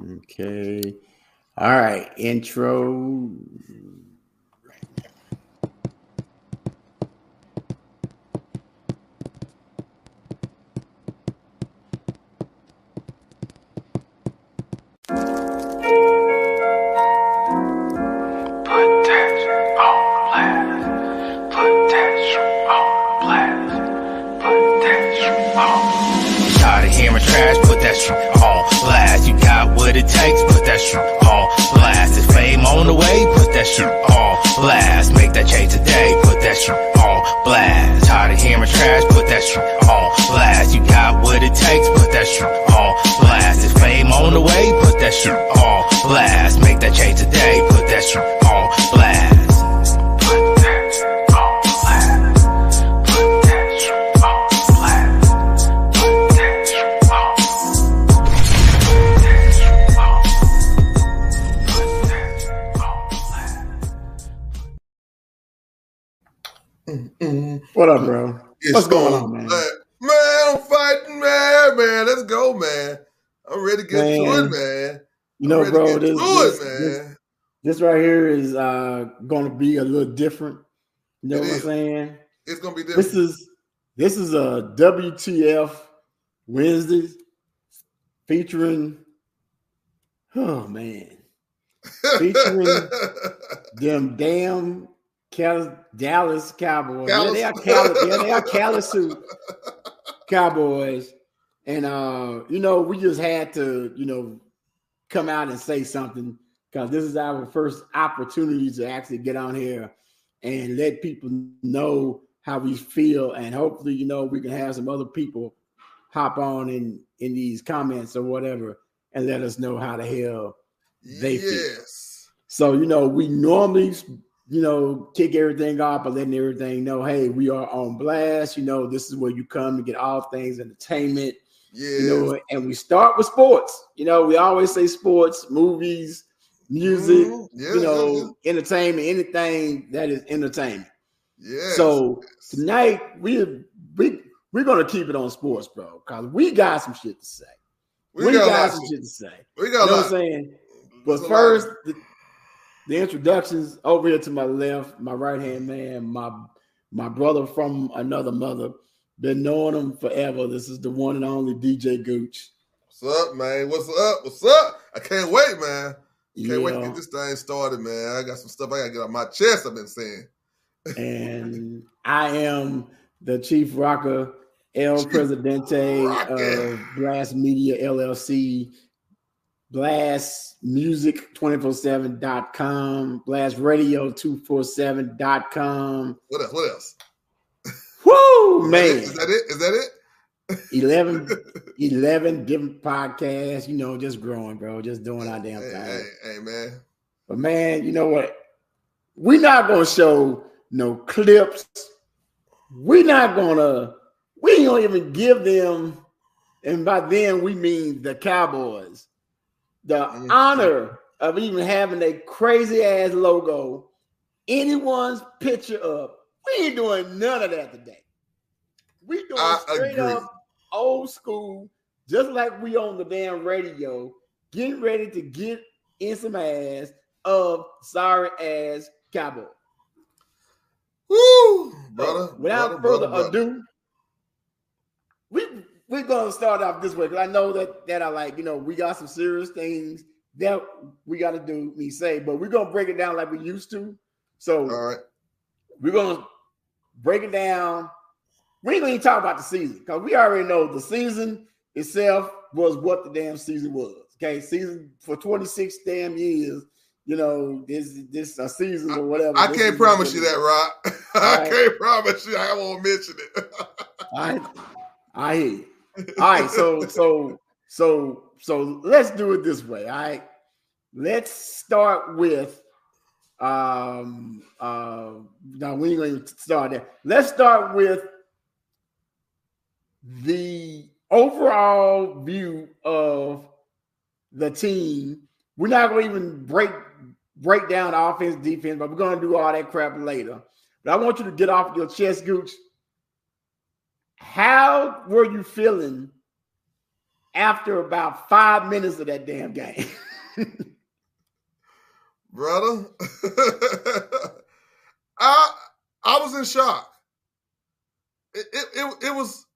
Okay. All right. Intro. Ready bro, to get this, to this, it, this, man. this right here is uh gonna be a little different. You know It what I'm saying? It's gonna be different. This is this is a WTF Wednesday featuring oh man. featuring- Them damn Cal- Dallas Cowboys. Yeah, they are. Cal- yeah, they are Calisu Cowboys. And uh, you know, we just had to, you know, come out and say something because this is our first opportunity to actually get on here and let people know how we feel. And hopefully, you know, we can have some other people hop on in in these comments or whatever and let us know how the hell they feel. yes. So, you know, we normally, you know, kick everything off by letting everything know, hey, we are on blast. You know, this is where you come to get all things entertainment, Yes. you know, and we start with sports. You know, we always say sports, movies, music. Yeah, you know, entertainment, anything that is entertainment. yeah. So tonight we we we're gonna keep it on sports, bro, because we got some shit to say. we, We, got, got, some shit to say. We You got know what I'm saying? But There's first, the, the introductions over here to my left, my right hand man, my my brother from another mother. Been knowing him forever. This is the one and only DJ Gooch. What's up, man? What's up? What's up? I can't wait, man. You can't wait to get this thing started, man. I got some stuff I gotta get off my chest. I've been saying. and I am the chief rocker, El Chief Presidente rocker. of Blast Media LLC, Blast Music 247.com, Blast Radio 247.com. What else? What else? Woo, man. Is that it? Is that it? 11, 11 different podcasts, you know, just growing, bro, just doing our damn Hey, thing. hey, hey, man. But man, you know what? We're not gonna show no clips. We're not gonna, we ain't gonna even give them, and by them we mean the Cowboys, the Mhm. honor of even having a crazy ass logo, anyone's picture up. We ain't doing none of that today. We doing I straight agree. up old school, just like we on the damn radio, getting ready to get in some ass of sorry ass cowboy. Woo, So, brother. without brother, further brother, ado, we we're gonna start off this way because I know that that I like, you know, we got some serious things that we got to do. Me say, but we're gonna break it down like we used to. So All right. we're gonna break it down. We ain't gonna even talk about the season because we already know the season itself was what the damn season was. Okay, season for 26 damn years. You know, this this a season or whatever. I This can't promise you that. Rock. I can't promise you. I won't mention it. I I hear you. All right, so so so so let's do it this way. All right. Let's start with um uh no, we ain't gonna start there. Let's start with the overall view of the team. We're not gonna even break break down offense, defense, but we're gonna do all that crap later. But I want you to get off your chest, Gooch. How were you feeling after about five minutes of that damn game. Brother, I I was in shock. It, it, it, it was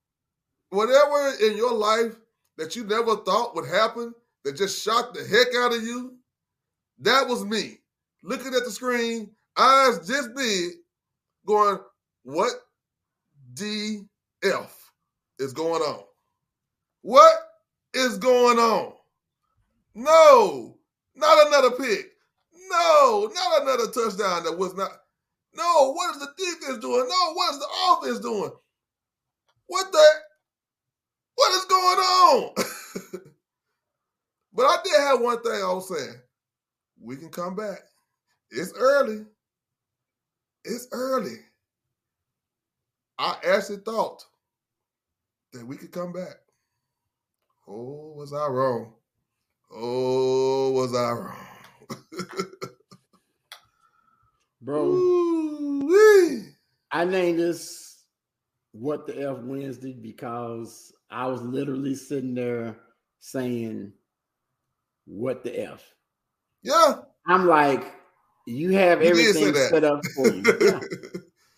whatever in your life that you never thought would happen that just shocked the heck out of you. That was me looking at the screen, eyes just big, going, What DF is going on? What is going on? No, not another pick. No, not another touchdown that was not. No, what is the defense doing? No, what is the offense doing? What the? What is going on? but I did have one thing I was saying. We can come back. It's early. It's early. I actually thought that we could come back. Oh, was I wrong? Oh, was I wrong? Bro, Ooh-wee. I named this What the F Wednesday because I was literally sitting there saying, What the F? Yeah, I'm like, you have You everything set up for you. Yeah.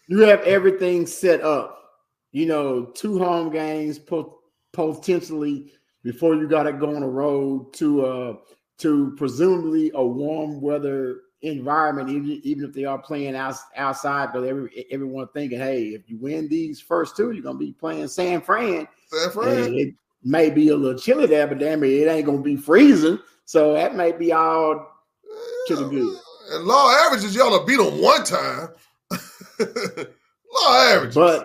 You have everything set up. You know, two home games po- potentially before you got to go on the road to uh to presumably a warm weather environment, even, even if they are playing out, outside. But every everyone thinking, hey, if you win these first two, you're gonna be playing San Fran. San Fran. it may be a little chilly there, but damn it, it ain't gonna be freezing. So that may be all to the good. And law averages, y'all have beat them one time. law averages. But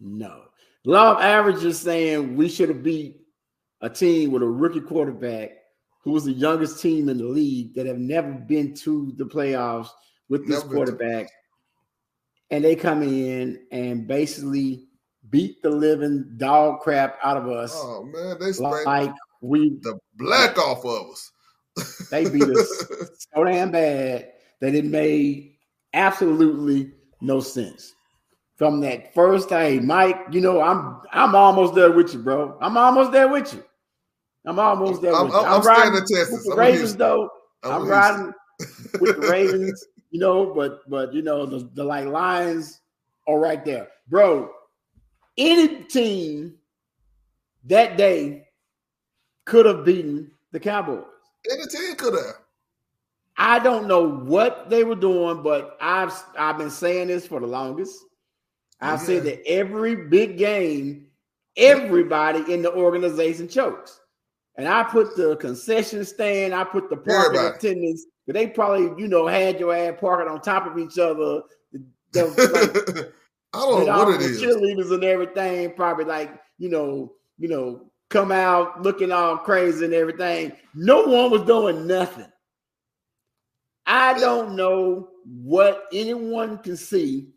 no. Law of averages saying we should have beat a team with a rookie quarterback who was the youngest team in the league that have never been to the playoffs with this Never quarterback. And they come in and basically beat the living dog crap out of us. oh man, they like we the black off of us. they beat us so damn bad that it made absolutely no sense. From that first day, Mike, you know, I'm I'm almost there with you, bro. I'm almost there with you. I'm almost there I'm, with you. I'm, I'm riding with the I'm Ravens, though. I'm I'm riding with the Ravens, you know, but but you know, the, the like Lions are right there. Bro, any team that day could have beaten the Cowboys. Any team could have. I don't know what they were doing, but I've I've been saying this for the longest. I've Yeah. said that every big game, everybody in the organization chokes. And I put the concession stand, I put the parking Everybody. attendants, but they probably, you know, had your ass parking on top of each other. The- the- like, I don't know what it the is. cheerleaders and everything, probably like you know, you know, come out looking all crazy and everything. No one was doing nothing. I don't know what anyone can see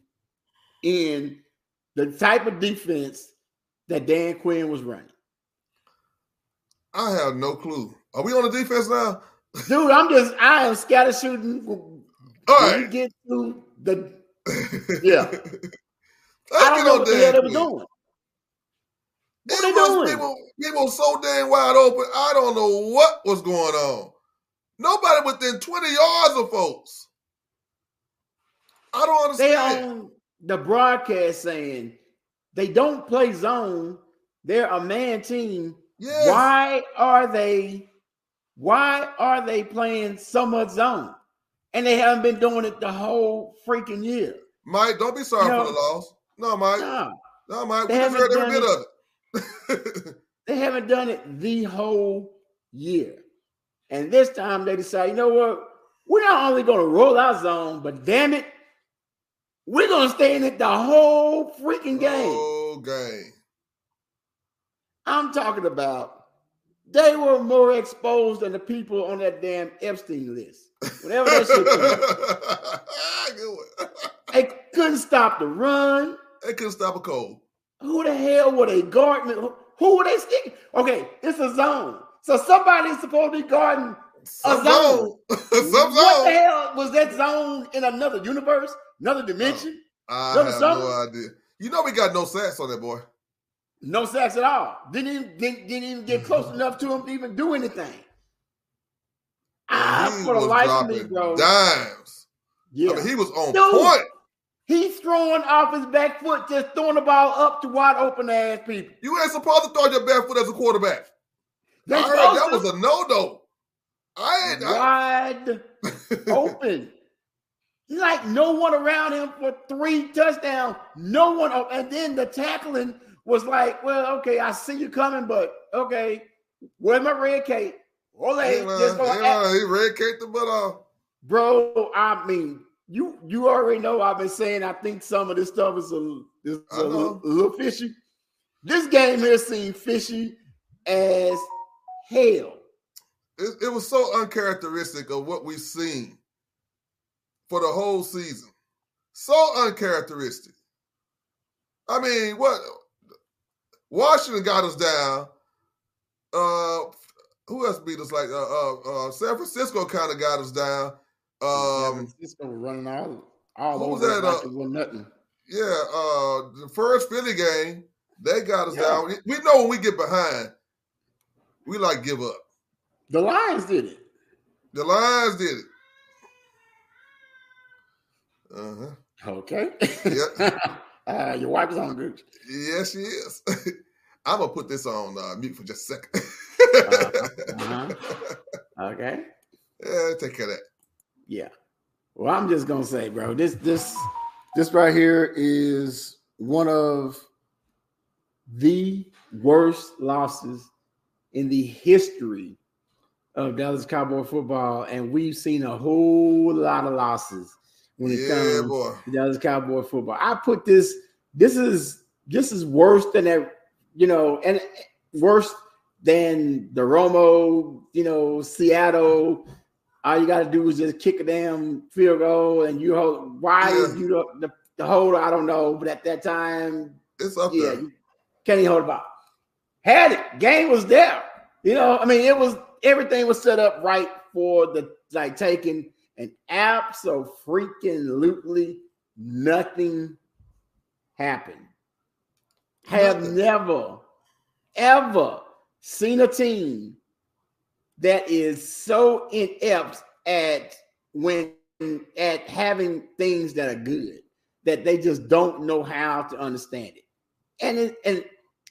in the type of defense that Dan Quinn was running. I have no clue. Are we on the defense now? Dude, I'm just I am scatter shooting. All right. get to the Yeah. I don't know what the hell they were doing. What they doing? People, people so damn wide open. I don't know what was going on. Nobody within 20 yards of folks. I don't understand. They on the broadcast saying they don't play zone. They're a man team. Yes. Why are they? Why are they playing so much zone? And they haven't been doing it the whole freaking year. Mike, don't be sorry No. for the loss. No, Mike. Nah, No, Mike. We They deserved haven't every bit done of it. they haven't done it the whole year. And this time they decide, you know what? We're not only going to roll our zone, but damn it, we're going to stay in it the whole freaking game. Oh, game. I'm talking about they were more exposed than the people on that damn Epstein list. Whatever that shit was. They couldn't stop the run. They couldn't stop a cold. Who the hell were they guarding? Who- Who were they sticking? Okay, it's a zone. So somebody's supposed to be guarding. Some zone. zone. Some what the hell was that zone in another universe, another dimension? Uh, I Another have zone? no idea. You know we got no sacks on that boy. No sacks at all. Didn't even didn't, didn't even get close enough to him to even do anything. Ah, He for the life of me, bro. Dimes. Yeah. I mean, he was on Dude. point. He's throwing off his back foot, just throwing the ball up to wide open ass people. You ain't supposed to throw your back foot as a quarterback. They I heard that was a no no. I ain't. to I, wide open. Like no one around him for three touchdowns. No one, and then the tackling was like, "Well, okay, I see you coming, but okay, where's my red cape? Ole, Hey, just man, gonna hey, he red caked the butt off. bro." I mean, you you already know I've been saying I think some of this stuff is a is a little, a little fishy. This game here seemed fishy as hell. It, it was so uncharacteristic of what we've seen for the whole season. So uncharacteristic. I mean, what Washington got us down. Uh who else beat us? Like uh uh, uh San Francisco kind of got us down. San Um Francisco running all all who was over that, it like uh, was nothing. yeah, uh the first Philly game, they got us Yeah. down. We know when we get behind, we like give up. The Lions did it. The Lions did it. Uh-huh. Okay. Yeah. uh, your wife is on good. Yes, she is. I'm gonna put this on uh, mute for just a second. uh-huh. Okay. yeah, take care of that. Yeah. Well, I'm just gonna say, bro, this this this right here is one of the worst losses in the history of Dallas Cowboy football, and we've seen a whole lot of losses when it Yeah, comes boy. to Dallas Cowboy football. I put this. This is this is worse than that. You know, and worse than the Romo. You know, Seattle. All you got to do is just kick a damn field goal, and you hold. Why is Yeah. you the, the the holder? I don't know, but at that time, It's up yeah, there. you can't even hold the ball. Had it, game was there. You know, I mean, it was everything was set up right for the like taking, and absolutely nothing happened. Have never, ever seen a team that is so inept at when at having things that are good that they just don't know how to understand it. And it, and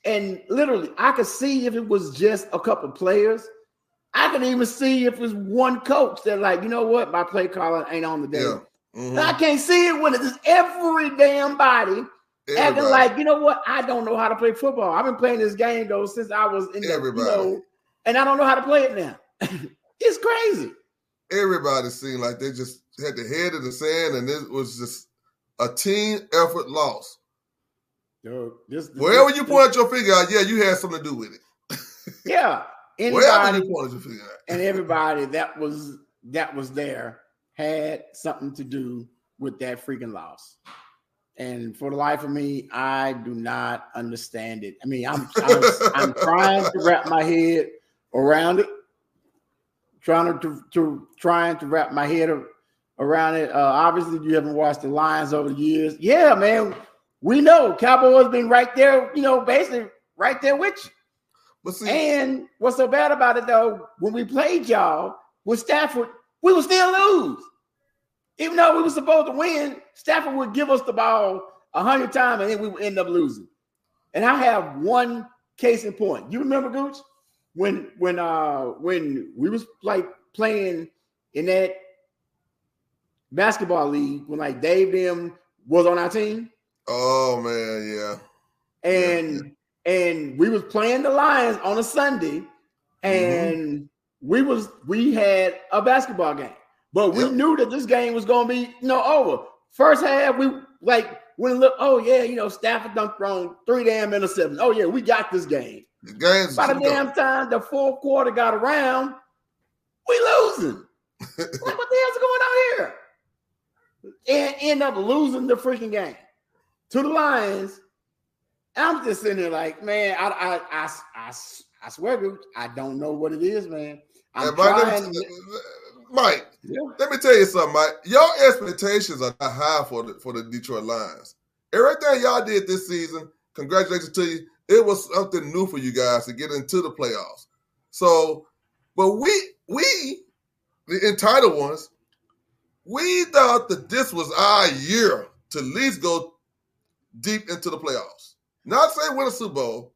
and literally, I could see if it was just a couple players. I could even see if it was one coach that, like, you know what, my play calling ain't on the day. Yeah. Mhm. I can't see it when it's every damn body acting like, you know what, I don't know how to play football. I've been playing this game though since I was in the, you know, and I don't know how to play it now. it's crazy. Everybody seemed like they just had the head in the sand, and it was just a team effort loss. Dude, this, Wherever this- you point your finger out, yeah, you had something to do with it. yeah, Wherever anybody you pointed your finger out. and everybody that was that was there had something to do with that freaking loss. And for the life of me, I do not understand it. I mean, I'm I'm, I'm trying to wrap my head around it, trying to, to trying to wrap my head around it. Uh, obviously, you haven't watched the Lions over the years. Yeah, man, we know Cowboys been right there. You know, basically right there with you. But see, And what's so bad about it though, when we played y'all with Stafford, we would still lose. Even though we were supposed to win, Stafford would give us the ball a hundred times and then we would end up losing. And I have one case in point. You remember Gooch? When when uh when we was like playing in that basketball league when like Dave them was on our team oh man, yeah. and and we was playing the Lions on a Sunday, and we was we had a basketball game, but we Yep. knew that this game was gonna be you know over. First half, we like when look, oh yeah, you know Stafford done thrown three damn interceptions. Oh yeah, we got this game. The game's By the damn time the fourth quarter got around, we losing. like what the hell's going on here? And end up losing the freaking game to the Lions. I'm just sitting there like, man, I I I, I, I swear, dude, I don't know what it is, man. I'm trying. Mike, Yeah. let me tell you something, Mike. Your expectations are not high for the for the Detroit Lions. Everything y'all did this season, congratulations to you. it was something new for you guys to get into the playoffs. So, but we we the entitled ones, we thought that this was our year to at least go deep into the playoffs. Not say win a Super Bowl,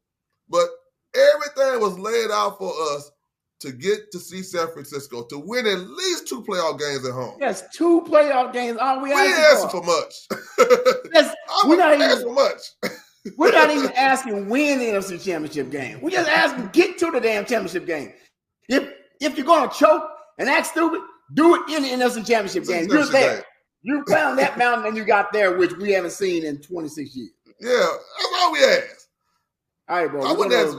but everything was laid out for us to get to see San Francisco to win at least two playoff games at home. Yes, two playoff games. All we, we asking for, much. yes, we're not asking for much. we're not even asking win the NFC Championship game. We're just asking get to the damn championship game. If if you're gonna choke and act stupid, do it in the NFC Championship game. You're there. Game. You found that mountain and you got there, which we haven't seen in 26 years. Yeah, that's all we asked. All right, bro. I wouldn't ask.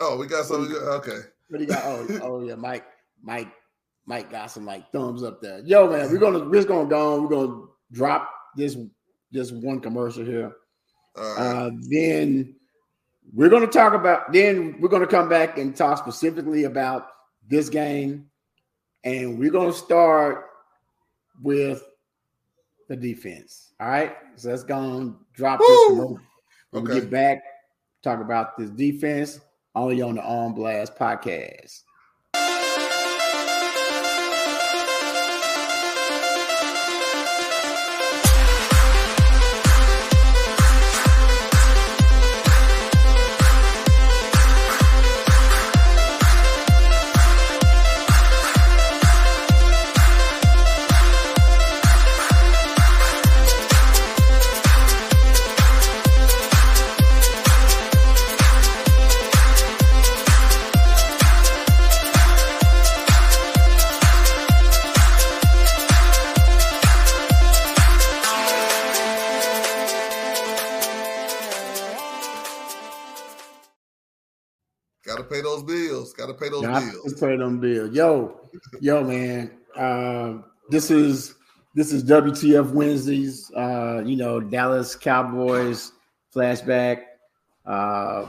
Oh, we got something. Okay. What do you got? Oh, oh yeah, Mike, Mike, Mike got some like thumbs up there. Yo, man, we're gonna we're just gonna go on. We're gonna drop this this one commercial here. Right. Uh, then we're gonna talk about. Then we're gonna come back and talk specifically about this game, and we're gonna start with the defense. All right, so let's go and drop Woo! this. When okay. we get back, talk about this defense only on the On Blast podcast. Pay those bills. Got to pay those Got bills. To pay them bills. Yo, yo, man. Uh, this is this is WTF Wednesdays. Uh, you know, Dallas Cowboys flashback. Uh,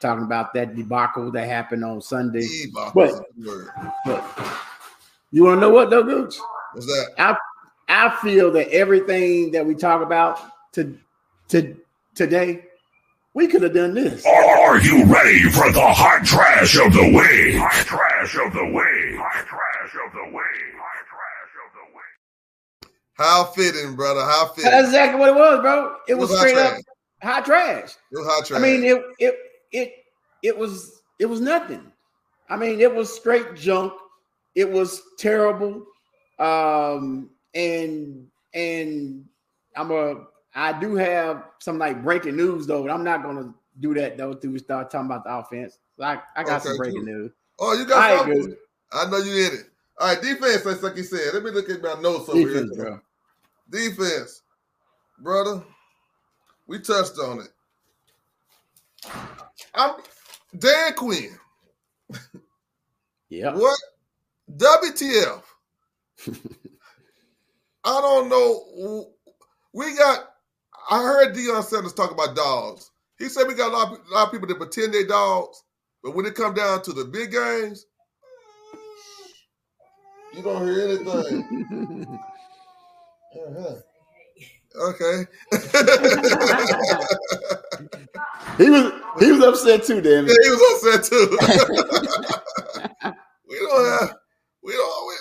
talking about that debacle that happened on Sunday. But, but you want to know what though, Gooch? What's that? I I feel that everything that we talk about to to today we could have done this. Are you ready for the hot trash of the week? Hot trash of the week. Hot trash of the week. Hot trash of the week. How fitting, brother. How fitting. That's exactly what it was, bro. It, it was, was straight up hot trash. It was hot trash. I mean, it it it it was it was nothing. I mean, it was straight junk. It was terrible. Um, and and I'm a I do have some like breaking news though, but I'm not gonna do that though until we start talking about the offense. So I, I got okay, some breaking cool. news. Oh, you got something? I know you in it. All right, defense, that's like you said. Let me look at my notes over defense, here. Bro. Defense, brother. We touched on it. I'm Dan Quinn. Yeah. What? WTF? I don't know. We got I heard Deion Sanders talk about dogs. He said we got a lot, of, a lot of people that pretend they dogs, but when it come down to the big games, you don't hear anything. uh-huh. Okay. he was he was upset too, damn it. Yeah, he was upset too. we don't have we don't we,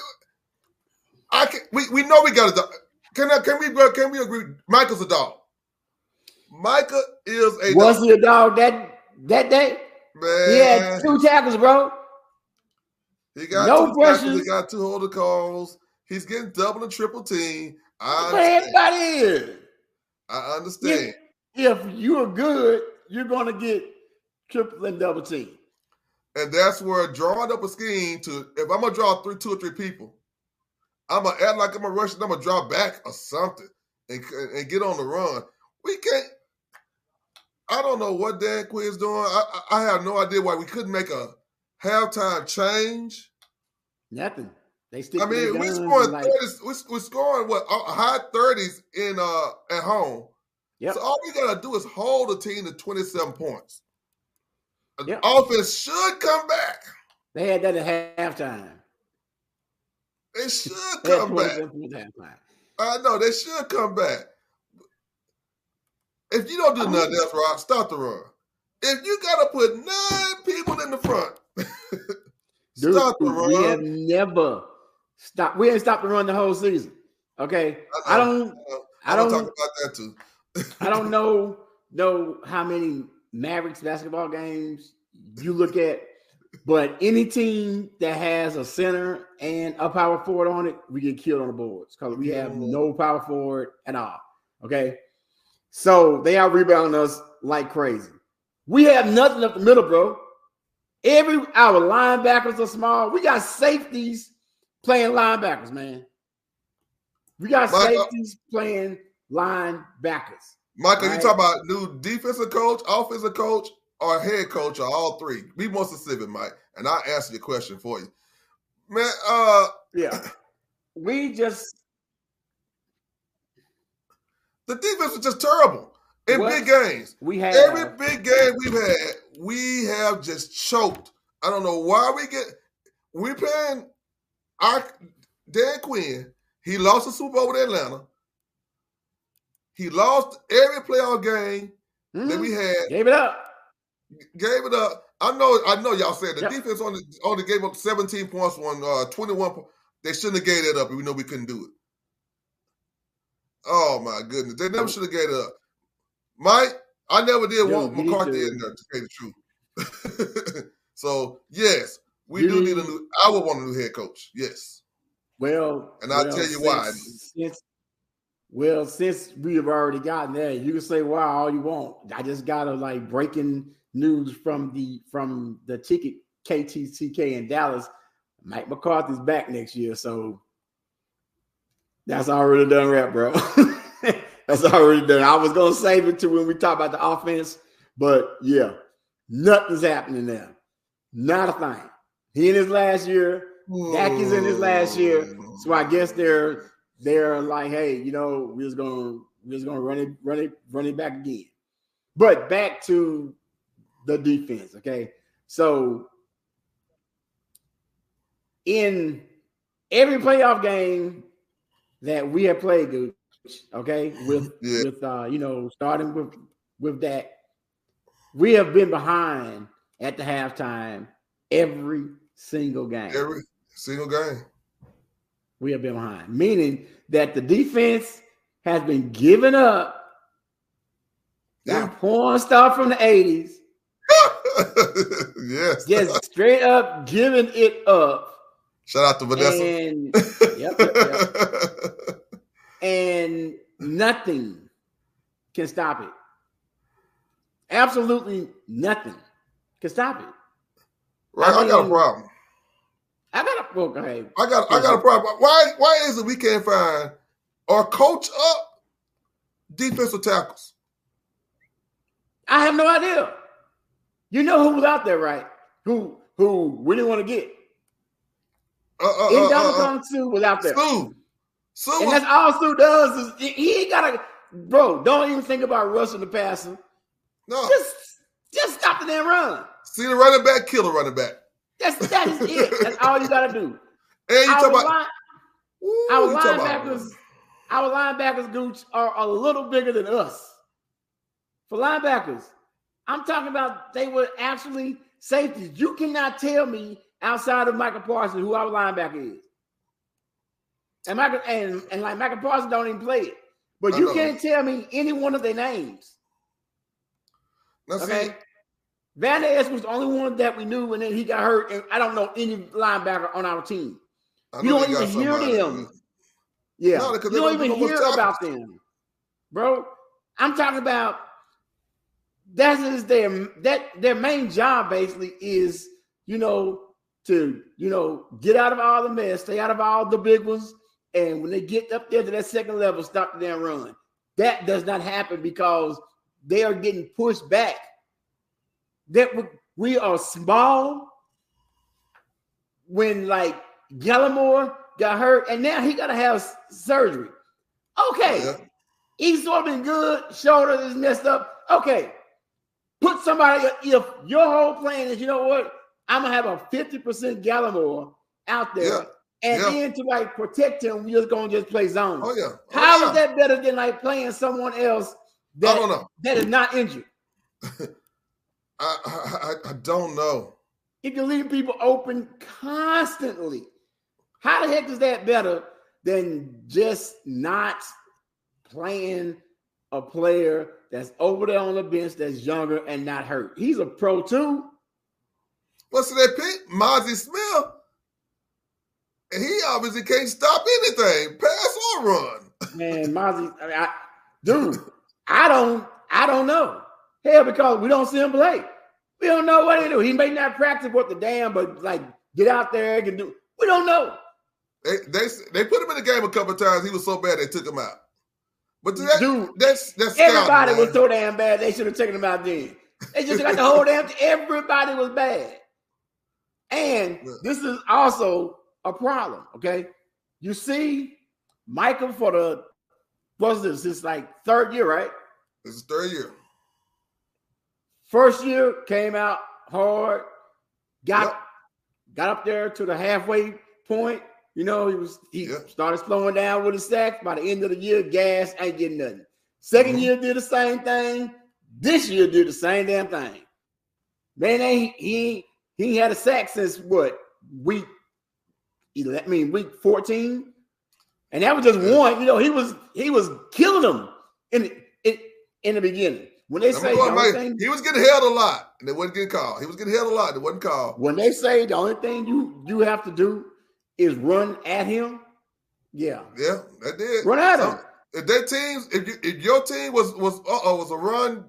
I can we, we know we got a dog. Can I, can we can we agree? Micah's a dog. Micah is a was dog. he a dog that that day? Man, he had two tackles, bro. He got no two. Tackles, he got two holder calls. He's getting double and triple team. I everybody is. I understand. If, if you are good, you're going to get triple and double team. And that's where drawing up a scheme to if I'm gonna draw three, two or three people, I'm gonna act like I'm a rush I'm gonna draw back or something and, and get on the run. We can't. I don't know what Dan Quinn's doing. I, I have no idea why we couldn't make a halftime change. Nothing. They stick. I mean, we scoring like... 30s, we, we're scoring what high thirties in uh at home. Yep. So all we gotta do is hold the team to twenty seven points. Yep. Offense should come back. They had that at halftime. They should come back. I know they should come back. If you don't do nothing else, Rob, start the run. if you got to put nine people in the front, Dude, stop the we have never stopped. We ain't stopped to run the whole season. Okay, I uh-uh. don't. Uh-uh. I I don't. talk about that too. I don't know know how many Mavericks basketball games you look at, but any team that has a center and a power forward on it, we get killed on the boards because we have no power forward at all. Okay, so they are rebounding us like crazy. We have nothing up the middle, bro. Every our linebackers are small. We got safeties playing linebackers, man. We got My- safeties playing linebackers. Michael, Right. you talk about new defensive coach, offensive coach, or head coach, or all three. Be more specific, Mike, and I'll answer your question for you. Man, uh, Yeah. We just the defense was just terrible in What? big games. we have Every big game we've had, we have just choked. I don't know why we get we playing our Dan Quinn. He lost the Super Bowl with Atlanta. He lost every playoff game that Mhm. we had. gave it up. Gave it up. I know. I know. Y'all said the Yep. defense only only gave up 17 points on uh, 21. po- They shouldn't have gave that up. We know we couldn't do it. Oh my goodness, they never should have gave up. Mike, I never did Dude, want McCarthy in there to tell the truth. so yes, we You do need a new. I would want a new head coach. Yes, Well, And I'll well, tell you why. since- since- well, since we have already gotten there, you can say wow all you want. I just got a like breaking news from the from the ticket KTCK in Dallas. Mike McCarthy's back next year, so that's already done, rap, bro. that's already done. I was gonna save it to when we talk about the offense, but yeah, nothing's happening there. Not a thing. He in his last year. Dak is in his last year, so I guess they're they're like, hey, you know, we're just gonna we're just gonna run it, run it, run it back again. But back to the defense, okay. So in every playoff game that we have played, Gooch, okay, with Yeah. with uh, you know, starting with with that, we have been behind at the halftime every single game. every single game. we have been behind, meaning that the defense has been giving up Yeah. that porn stuff from the 80s, yes. just straight up giving it up. Shout out to Vanessa. And yep, yep, yep. And nothing can stop it. Absolutely nothing can stop it. right, I got a problem. I got a well, okay. I got I got a problem. Why why is it we can't find or coach up defensive tackles? I have no idea. You know who was out there, right? Who who we didn't want to get? Uh, uh, uh, uh, uh, was out there. Suh And that's all Suh does is he- ain't gotta, bro. Don't even think about rushing the passer. no. Just just stop the damn run. See the running back, kill the running back. That's that is it. That's all you gotta do. And you talk about line, Ooh, our talk about- linebackers, our linebackers, Gooch, are a little bigger than us. For linebackers, I'm talking about they were actually safeties. You cannot tell me outside of Micah Parsons who our linebacker is. And Michael and, and like Micah Parsons don't even play it. But you can't tell me any one of their names. See, Okay. Vander was the only one that we knew, and then he got hurt. And I don't know any linebacker on our team. You don't even hear them. Yeah, No, you don't don't even hear about them, bro. I'm talking about that is their that their main job basically is you know to you know get out of all the mess, stay out of all the big ones, and when they get up there to that second level, stop the damn run. That does not happen because they are getting pushed back. That we- are small. When like Gallimore got hurt, and now he got to have surgery. Okay, Yeah. he's sort of been good. Shoulder is messed up. Okay, put somebody. If your whole plan is, you know what, I'm gonna have a 50% Gallimore out there, Yeah. And Yeah. then to like protect him, we're just gonna just play zone. Oh yeah. Oh, How is yeah. that better than like playing someone else I that don't know. that is not injured? I, I I don't know. If you leave people open constantly, how the heck is that better than just not playing a player that's over there on the bench that's younger and not hurt? He's a pro too. What's that pick? Mazi Smith. And he obviously can't stop anything, pass or run. Man, Mazi, I mean, I, dude, I don't, I don't know. Hell, because we don't see him play. We don't know what he do. He may not practice what the damn, but like get out there and do. We don't know. They they they put him in the game a couple times. He was so bad they took him out. But that, Dude, that's that's Everybody scouting, was so damn bad. They should have taken him out then. They just got the whole damn. Everybody was bad. And this is also a problem. Okay, you see, Michael for the what's this? It's like third year, right? This is third year. First year came out hard, got Yep. got up there to the halfway point. You know, he was he Yep. started slowing down with his sacks. By the end of the year, gas ain't getting nothing. 2nd Mhm. year did the same thing. This year did the same damn thing. Man, ain't he he had a sack since what week? 11, I mean week fourteen, and that was just one. You know, he was he was killing them in in in the beginning. When they I'm say the going only back- thing he was getting held a lot, and they wasn't getting called. He was getting held a lot, and it wasn't called. when they say the only thing you you have to do is run at him, yeah, Yeah, that did. run at him. If that teams, if you, if your team was was uh oh was a run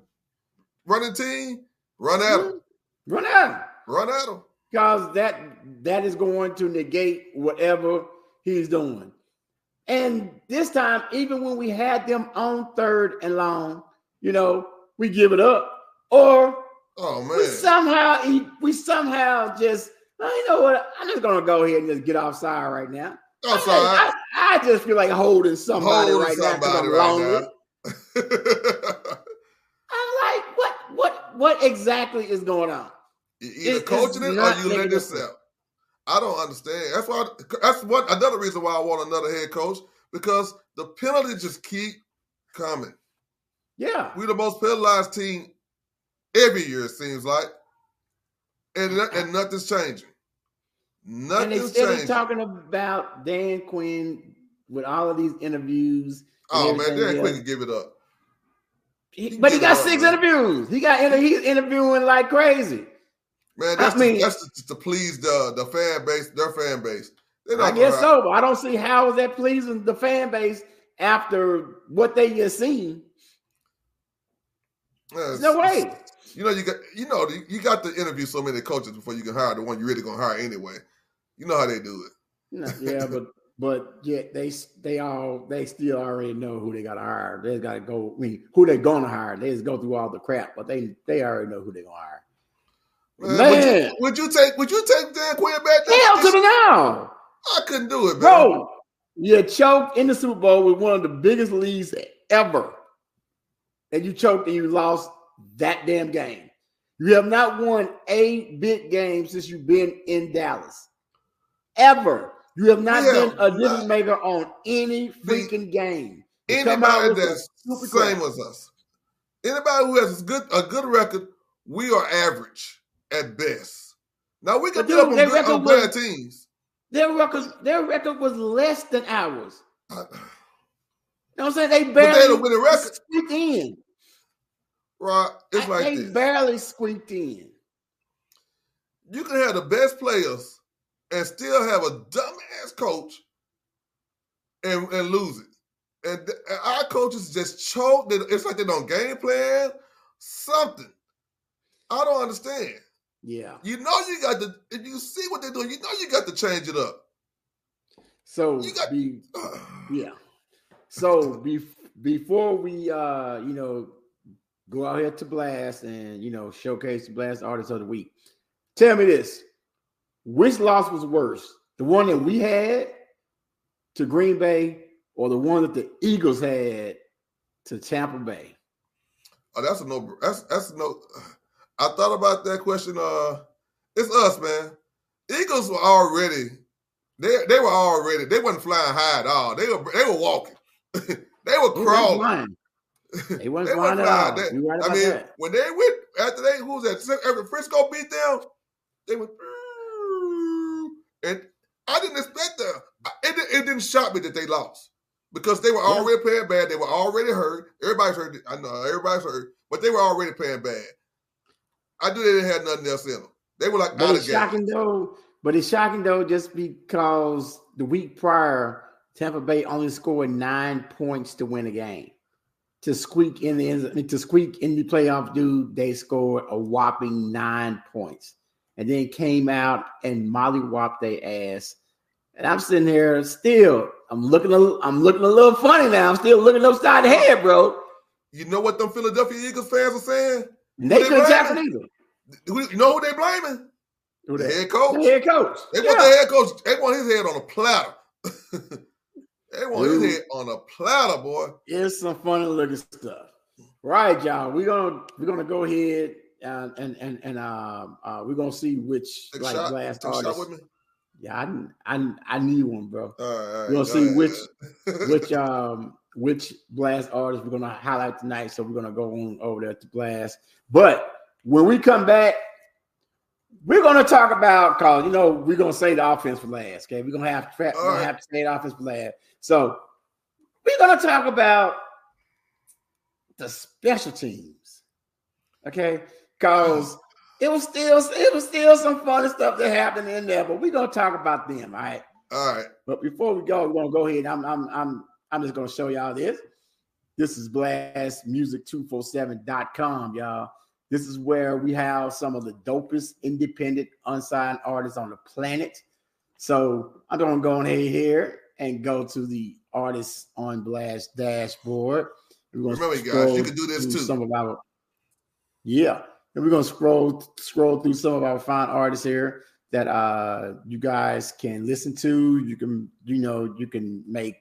running team, run at him, Run at him run at them. Because that that is going to negate whatever he's doing. And this time, even when we had them on third and long, you know, we give it up, or Oh we man, somehow we somehow just. "Oh, you know what? I'm just gonna go ahead and just get offside right now. I'm I, sorry. I, I just feel like holding somebody Holding right now. 'cause somebody I'm right lonely. now. I'm like, what, what, what exactly is going on? You either It- coaching it or you let yourself. I don't understand. That's why. That's what another reason why I want another head coach because the penalties just keep coming. Yeah, We're the most penalized team every year. It seems like, and and nothing's changing. and they still changing. talking about Dan Quinn with all of these interviews. oh man, Dan else. Quinn can give it up. He- he but he got up, six man. interviews. He got inter- he's interviewing like crazy. Man, I that's mean- to, that's to, to please the the fan base, their fan base. I guess so, but I don't see how is that pleasing the fan base after what they just seen. There's no way. You know, you got you know you- you got to interview so many coaches before you can hire the one you're really gonna hire anyway. You know how they do it. No, yeah, but but yet they they all they still already know who they got to hire. They got to go. I mean, who they gonna hire? They just go through all the crap, but they they already know who they gonna hire. Man, Man. Would, you, would you take would you take Dan Quinn back? Hell to the now, I couldn't do it, man. bro. You choked in the Super Bowl with one of the biggest leads ever, and you choked and you lost that damn game. You have not won a big game since you've been in Dallas, ever. You have not have been a difference maker on any freaking game. You Anybody that's same as us, anybody who has a good a good record, we are average at best. Now we can get up on, their good, on was- bad teams. Their record, their record was less than ours. I- You know what I'm saying? They But barely they had a winning record, squeaked in. right? It's like they this. barely squeaked in. you can have the best players and still have a dumbass coach and, and lose it. And, th- and our coaches just choke. They- It's like they don't game plan something. I don't understand. Yeah. You know you got to if you see what they're doing, you know you got to change it up. So You got- be yeah. So be, before we uh you know go out here to blast and you know showcase the blast artist of the week, tell me this: which loss was worse, the one that we had to Green Bay, or the one that the Eagles had to Tampa Bay? Oh, that's a no. That's that's no. I thought about that question. Uh, it's us, man. Eagles were already. They they were already. They wasn't flying high at all. They were they were walking. they were crawling. They wasn't They flying at all. They- right I mean, that. when they went after they who was that? After Frisco beat them, they went. And I didn't expect that. It, it didn't shock me that they lost because they were Yeah. already playing bad. They were already hurt. Everybody's hurt. I know everybody's hurt, but they were already playing bad. I knew they didn't have nothing else in them. They were like But it's of game. shocking though. But it's shocking though, just because the week prior, Tampa Bay only scored nine points to win a game. To squeak in the end, to squeak in the playoff, dude, they scored a whopping nine points, and then came out and mollywopped their ass. And I'm sitting here still. I'm looking. A, I'm looking a little funny now. I'm still looking upside the head, bro. You know what them Philadelphia Eagles fans are saying? They Who couldn't tackle either. You know who they blaming? Who The they? head coach. The head coach. They want the head coach. They want his head on a platter. they want Dude. his head on a platter, boy. It's some funny looking stuff. Right, y'all. We're gonna we're gonna go ahead and and and, and um uh we're gonna see which Take like shot. last Take artist. with me. Yeah, I, I I need one, bro. All right, all right, We're gonna go see ahead. which which um which blast artist we're gonna highlight tonight. So we're gonna go on over there to blast. But when we come back, we're gonna talk about cause you know we're gonna say the offense for last. Okay, we're gonna have to we're gonna have to say the offense for last. So we're gonna talk about the special teams. Okay, cause it was still it was still some funny stuff that happened in there, but we're gonna talk about them. All right. all right. But before we go, we're gonna go ahead. I'm I'm I'm I'm just gonna show y'all this. This is blastmusic247.com, y'all. This is where we have some of the dopest independent unsigned artists on the planet. So I'm gonna go ahead here and go to the artists on Blast dashboard. We're Remember, you guys, you can do this too. Some of our yeah, and we're gonna scroll scroll through some of our fine artists here that uh you guys can listen to. You can you know you can make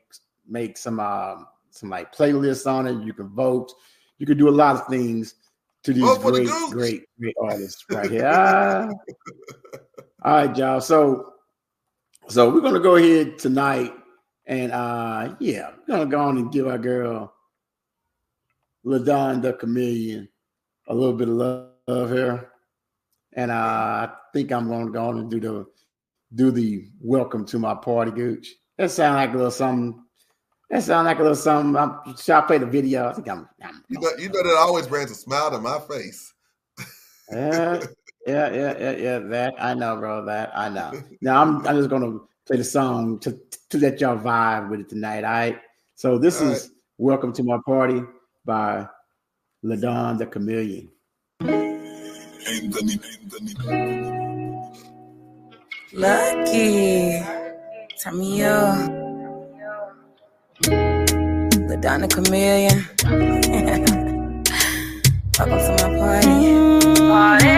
make some um some like playlists on it. You can vote. You can do a lot of things to these for the great great great artists right here. Ah. All right, y'all. So so we're gonna go ahead tonight and uh yeah, we're gonna go on and give our girl LaDon the chameleon a little bit of love here. And uh, I think I'm gonna go on and do the do the welcome to my party gooch. That sound like a little something. That sound like a little something. I'm, should I play the video? I think I'm. I'm You know, you know that always brings a smile to my face. yeah, yeah, yeah, yeah, yeah. That I know, bro. That I know. Now I'm I'm just gonna play the song to to let y'all vibe with it tonight. All right. So this All is "Welcome to My Party" by Ladon the Chameleon. Lucky. Tamio. The Donna Chameleon. Welcome to my party. Party.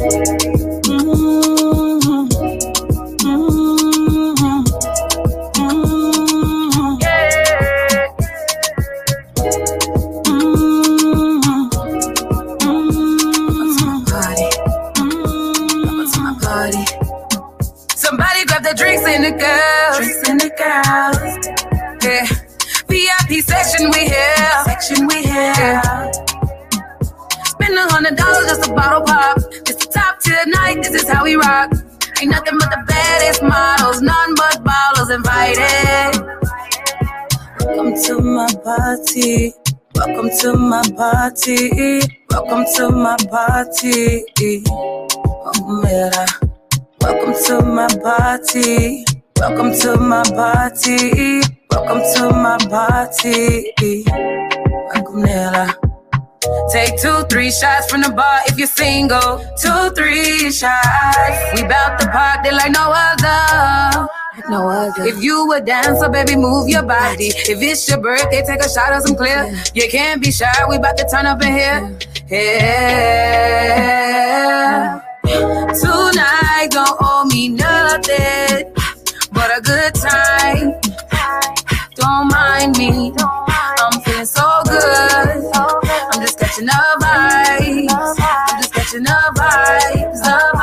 Mhm. Party. Welcome to my party. Welcome, yeah. Welcome to my party. Welcome to my party. Welcome to my party. Yeah. Take two, three shots from the bar if you're single. Two, three shots. We bout the party like no other. No other. If you a dancer, baby, move your body. If it's your birthday, take a shot of some clear. You can't be shy, we bout to turn up in here. Yeah. Tonight don't owe me nothing but a good time. Don't mind me. I'm feeling so good. I'm just catching the vibes. I'm just catching the vibes, the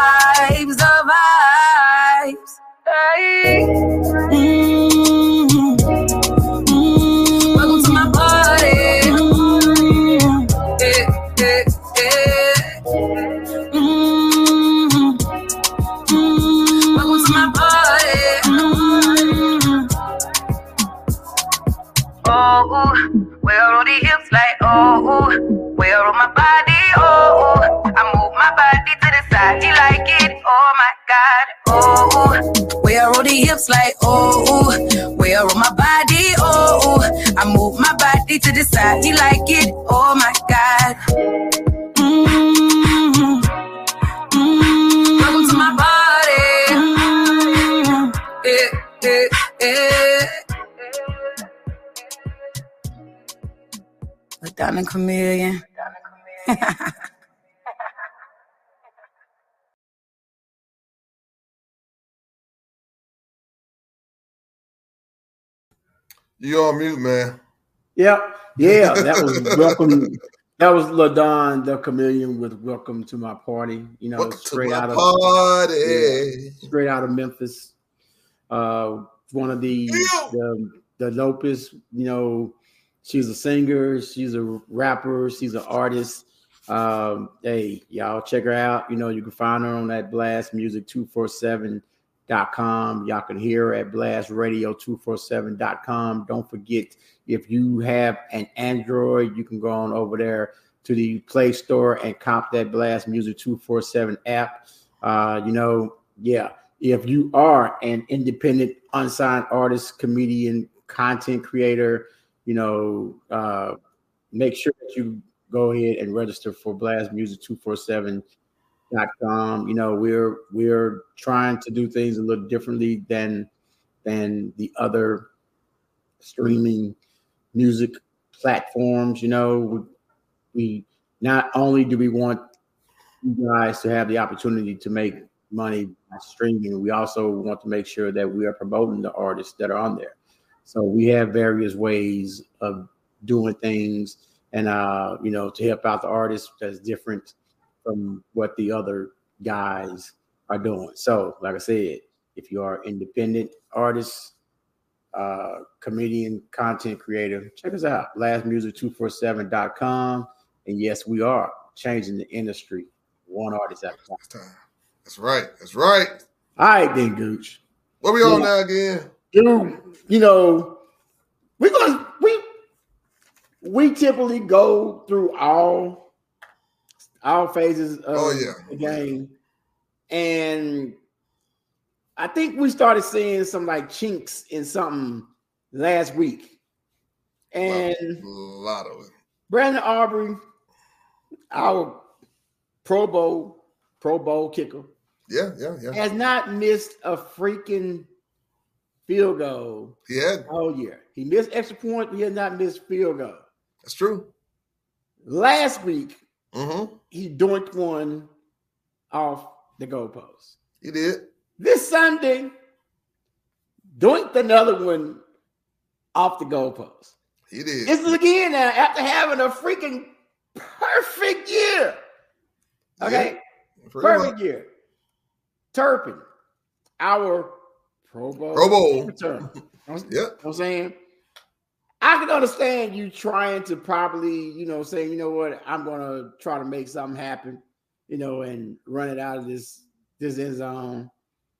oh. Where all the hips like oh. Where all my body oh. I move my body to the side, you like it? Oh my God oh. Where all the hips like oh. Where all my body oh. I move my body to the side, you like it? Oh my God. Mm-hmm. Mm-hmm. mm-hmm. Welcome to my body. Mm-hmm. Yeah, yeah, yeah. A diamond chameleon. You on mute, man. Yep. Yeah, that was welcome. That was Ladon the chameleon with "Welcome to My Party." You know, Welcome straight out of party. Yeah. straight out of Memphis. Uh, one of the the, the dopest. You know, she's a singer, she's a rapper, she's an artist. Um, hey, y'all check her out. You know, you can find her on that Blast Music 247.com. Y'all can hear her at Blast Radio 247.com. Don't forget, if you have an Android, you can go on over there to the Play Store and cop that Blast Music 247 app. Uh, you know, yeah, if you are an independent, unsigned artist, comedian, content creator, you know, uh, make sure that you go ahead and register for Blast Music 247.com. You know, we're we're trying to do things a little differently than than the other streaming music platforms. You know, we, we not only do we want you guys to have the opportunity to make money by streaming, we also want to make sure that we are promoting the artists that are on there. So we have various ways of doing things and uh, you know, to help out the artists that's different from what the other guys are doing. So, like I said, if you are independent artist, uh, comedian, content creator, check us out. Blastmusic247.com. And yes, we are changing the industry one artist at a time. Time. That's right. That's right. All right, then, Gooch. What we on Yeah. now again? Dude, you know, we're gonna we we typically go through all all phases of Oh, yeah. the game. And I think we started seeing some like chinks in something last week. And A lot of it. Brandon Aubrey, our Pro Bowl, Pro Bowl kicker, Yeah, yeah, yeah. has not missed a freaking field goal Yeah. Oh yeah. He missed extra point, he has not missed field goal. That's true. Last week, Mm-hmm. he doinked one off the goalpost. He did. This Sunday, doinked another one off the goalpost. He did. This is again now after having a freaking perfect year. Okay, Pretty perfect much. year. Turpin, our Pro Bowl, Pro Bowl. return. You know Yep. I'm saying? I can understand you trying to probably, you know, saying, you know what, I'm gonna try to make something happen, you know, and run it out of this this end zone.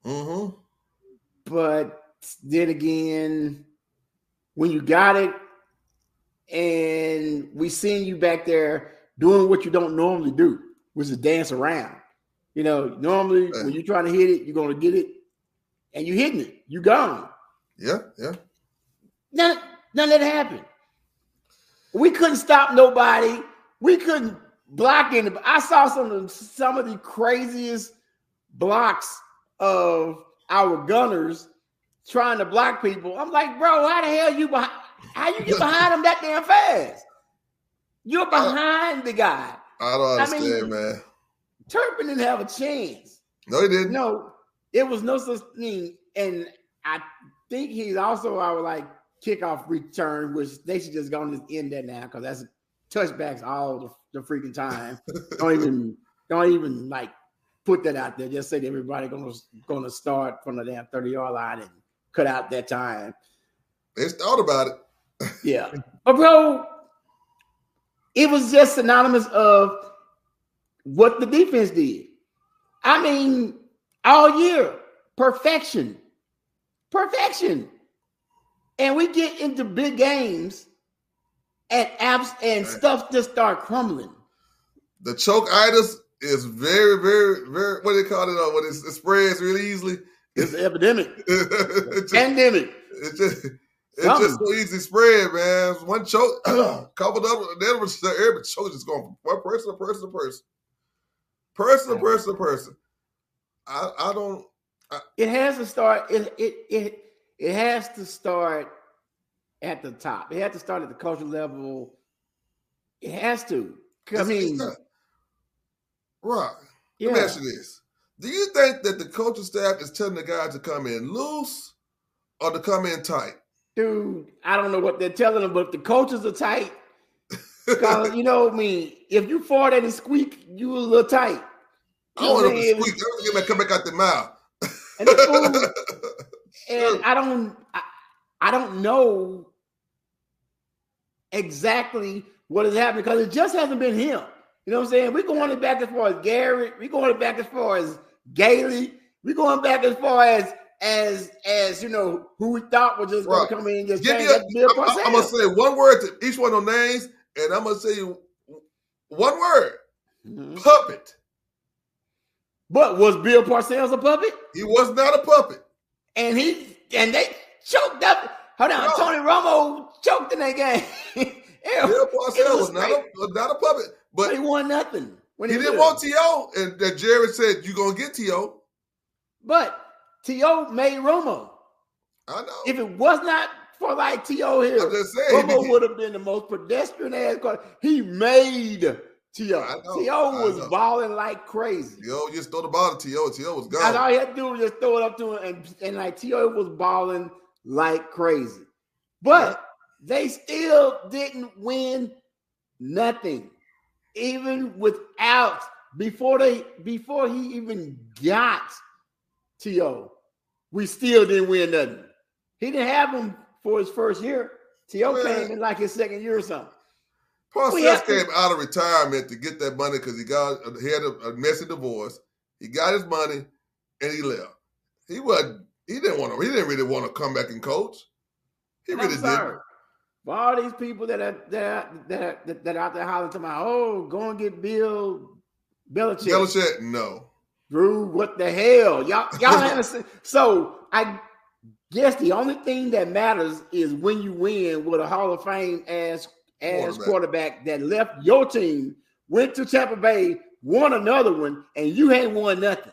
Mm-hmm. But then again, when you got it, and we seeing you back there doing what you don't normally do, which is dance around. You know, normally when you're trying to hit it, you're gonna get it, and you hitting it, you gone. Yeah, yeah. None, none of that happened. We couldn't stop nobody. We couldn't block anybody. I saw some of the, some of the craziest blocks of our gunners trying to block people. I'm like, bro, how the hell you behind? How you get behind them that damn fast? You're behind the guy. I don't I understand, mean- man. Turpin didn't have a chance. No, he didn't. No, it was no such thing. And I think he's also our like kickoff return, which they should just go and just end that now because that's touchbacks all the, the freaking time. don't even don't even like put that out there. Just say that everybody gonna gonna start from the damn 30 yard line and cut out that time. They thought about it. Yeah. But bro, it was just synonymous of what the defense did. I mean, all year, perfection. Perfection. And we get into big games and apps and Right. stuff just start crumbling. The choke itis is very, very, very. What do they call it? Uh, when it spreads really easily. It's an epidemic, it just, pandemic. it just, it's Something. just so easy spread, man. One choke, coupled up, then was every choke just going from one person to person to person, person to person to person. I, I don't. It has to start. It it it it has to start at the top. It has to start at the cultural level. It has to. I mean, right. yeah. Let me ask you this: Do you think that the coaching staff is telling the guys to come in loose or to come in tight? dude, I don't know what they're telling them, but if the coaches are tight, because you know, I mean, if you fart and squeak, you a little tight. I want what to squeak. I want to come back out their mouth. And the fool, and I don't, I, I don't know exactly what is happening because it just hasn't been him. You know what I'm saying? We're going back as far as Garrett. We're going back as far as Gailey. We're going back as far as as as you know who we thought was just Right. going to come in and just Give change. me a, Bill I'm, I'm gonna say one word to each one of those names, and I'm gonna say one word: Mhm. puppet. But was Bill Parcells a puppet? He was not a puppet. And he and they choked up. Hold on, No. Tony Romo choked in that game. Hell, Bill Parcells was not a, not a puppet, but but he won nothing. When he didn't could've. want To, and that Jerry said you're gonna get To. But T.O. made Romo. I know. If it was not for like T.O. here, I'm just saying. Romo he- would have been the most pedestrian ass. He made T.O. T.O. Was balling like crazy. Yo, just throw the ball to To. To was And gone. all he had to do was just throw it up to him, and, and like T.O. was balling like crazy. But they still didn't win nothing, even without before they before he even got T.O. We still didn't win nothing. He didn't have him for his first year. T.O. Came in like his second year or something. We Parcells have to- came out of retirement to get that money because he got he had a, a messy divorce. He got his money and he left. He wasn't. He didn't want to. He didn't really want to come back and coach. He And really didn't. sorry. For all these people that are that are, that are, that, out there hollering to my, oh, go and get Bill Belichick. Belichick, no. Drew, what the hell? Y'all, y'all understand? So I guess the only thing that matters is when you win with a Hall of Fame as as Quarterback. quarterback, that left your team, went to Tampa Bay, won another one, and you ain't won nothing.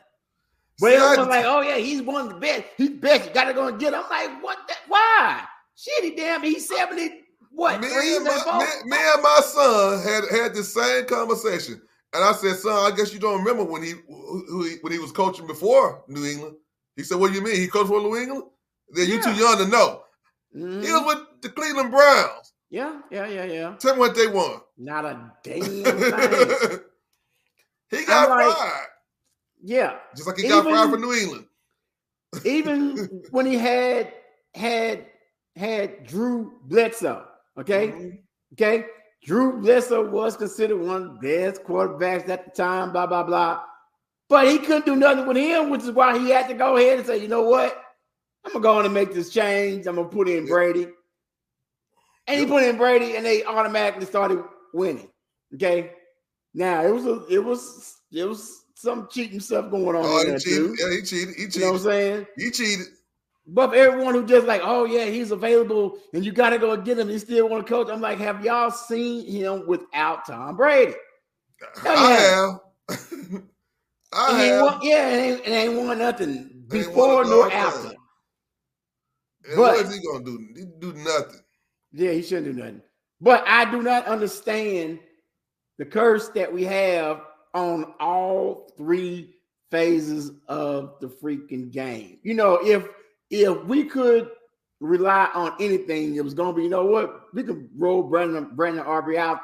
But See, I- everyone's like, oh yeah, he's one of the best. He's best. You gotta go and get him. I'm like, what the, why? Shit, he damn, he's 70, what, me, and my, me, me and my son had had the same conversation, and I said, "Son, I guess you don't remember when he when he was coaching before New England." He said, "What do you mean? He coached for New England? Then you too young to know. Mhm. He was with the Cleveland Browns. Yeah, yeah, yeah, yeah. Tell me what they won." Not a damn thing. he got I'm like- fired, Yeah. just like he got Even- fired for New England. even when he had had had Drew Bledsoe, okay, Mhm. okay, Drew Bledsoe was considered one of the best quarterbacks at the time, blah blah blah, but he couldn't do nothing with him, which is why he had to go ahead and say, you know what, I'm gonna go on and make this change. I'm gonna put in. Brady, and he put in Brady, and they automatically started winning. Okay, now it was a, it was it was some cheating stuff going on Oh, he there cheated. too. Yeah, he cheated. He cheated. You know what I'm saying? He cheated. But everyone who just like, oh yeah, he's available and you got to go get him. He still want to coach. I'm like, have y'all seen him without Tom Brady? I yeah. have. I have. won, yeah, and ain't, and ain't won nothing before won nor after. And but- what is he gonna do? He do nothing. Yeah, he shouldn't do nothing. But I do not understand the curse that we have on all three phases of the freaking game. You know, if if we could rely on anything, it was gonna be, you know what, we could roll Brandon Brandon Aubrey out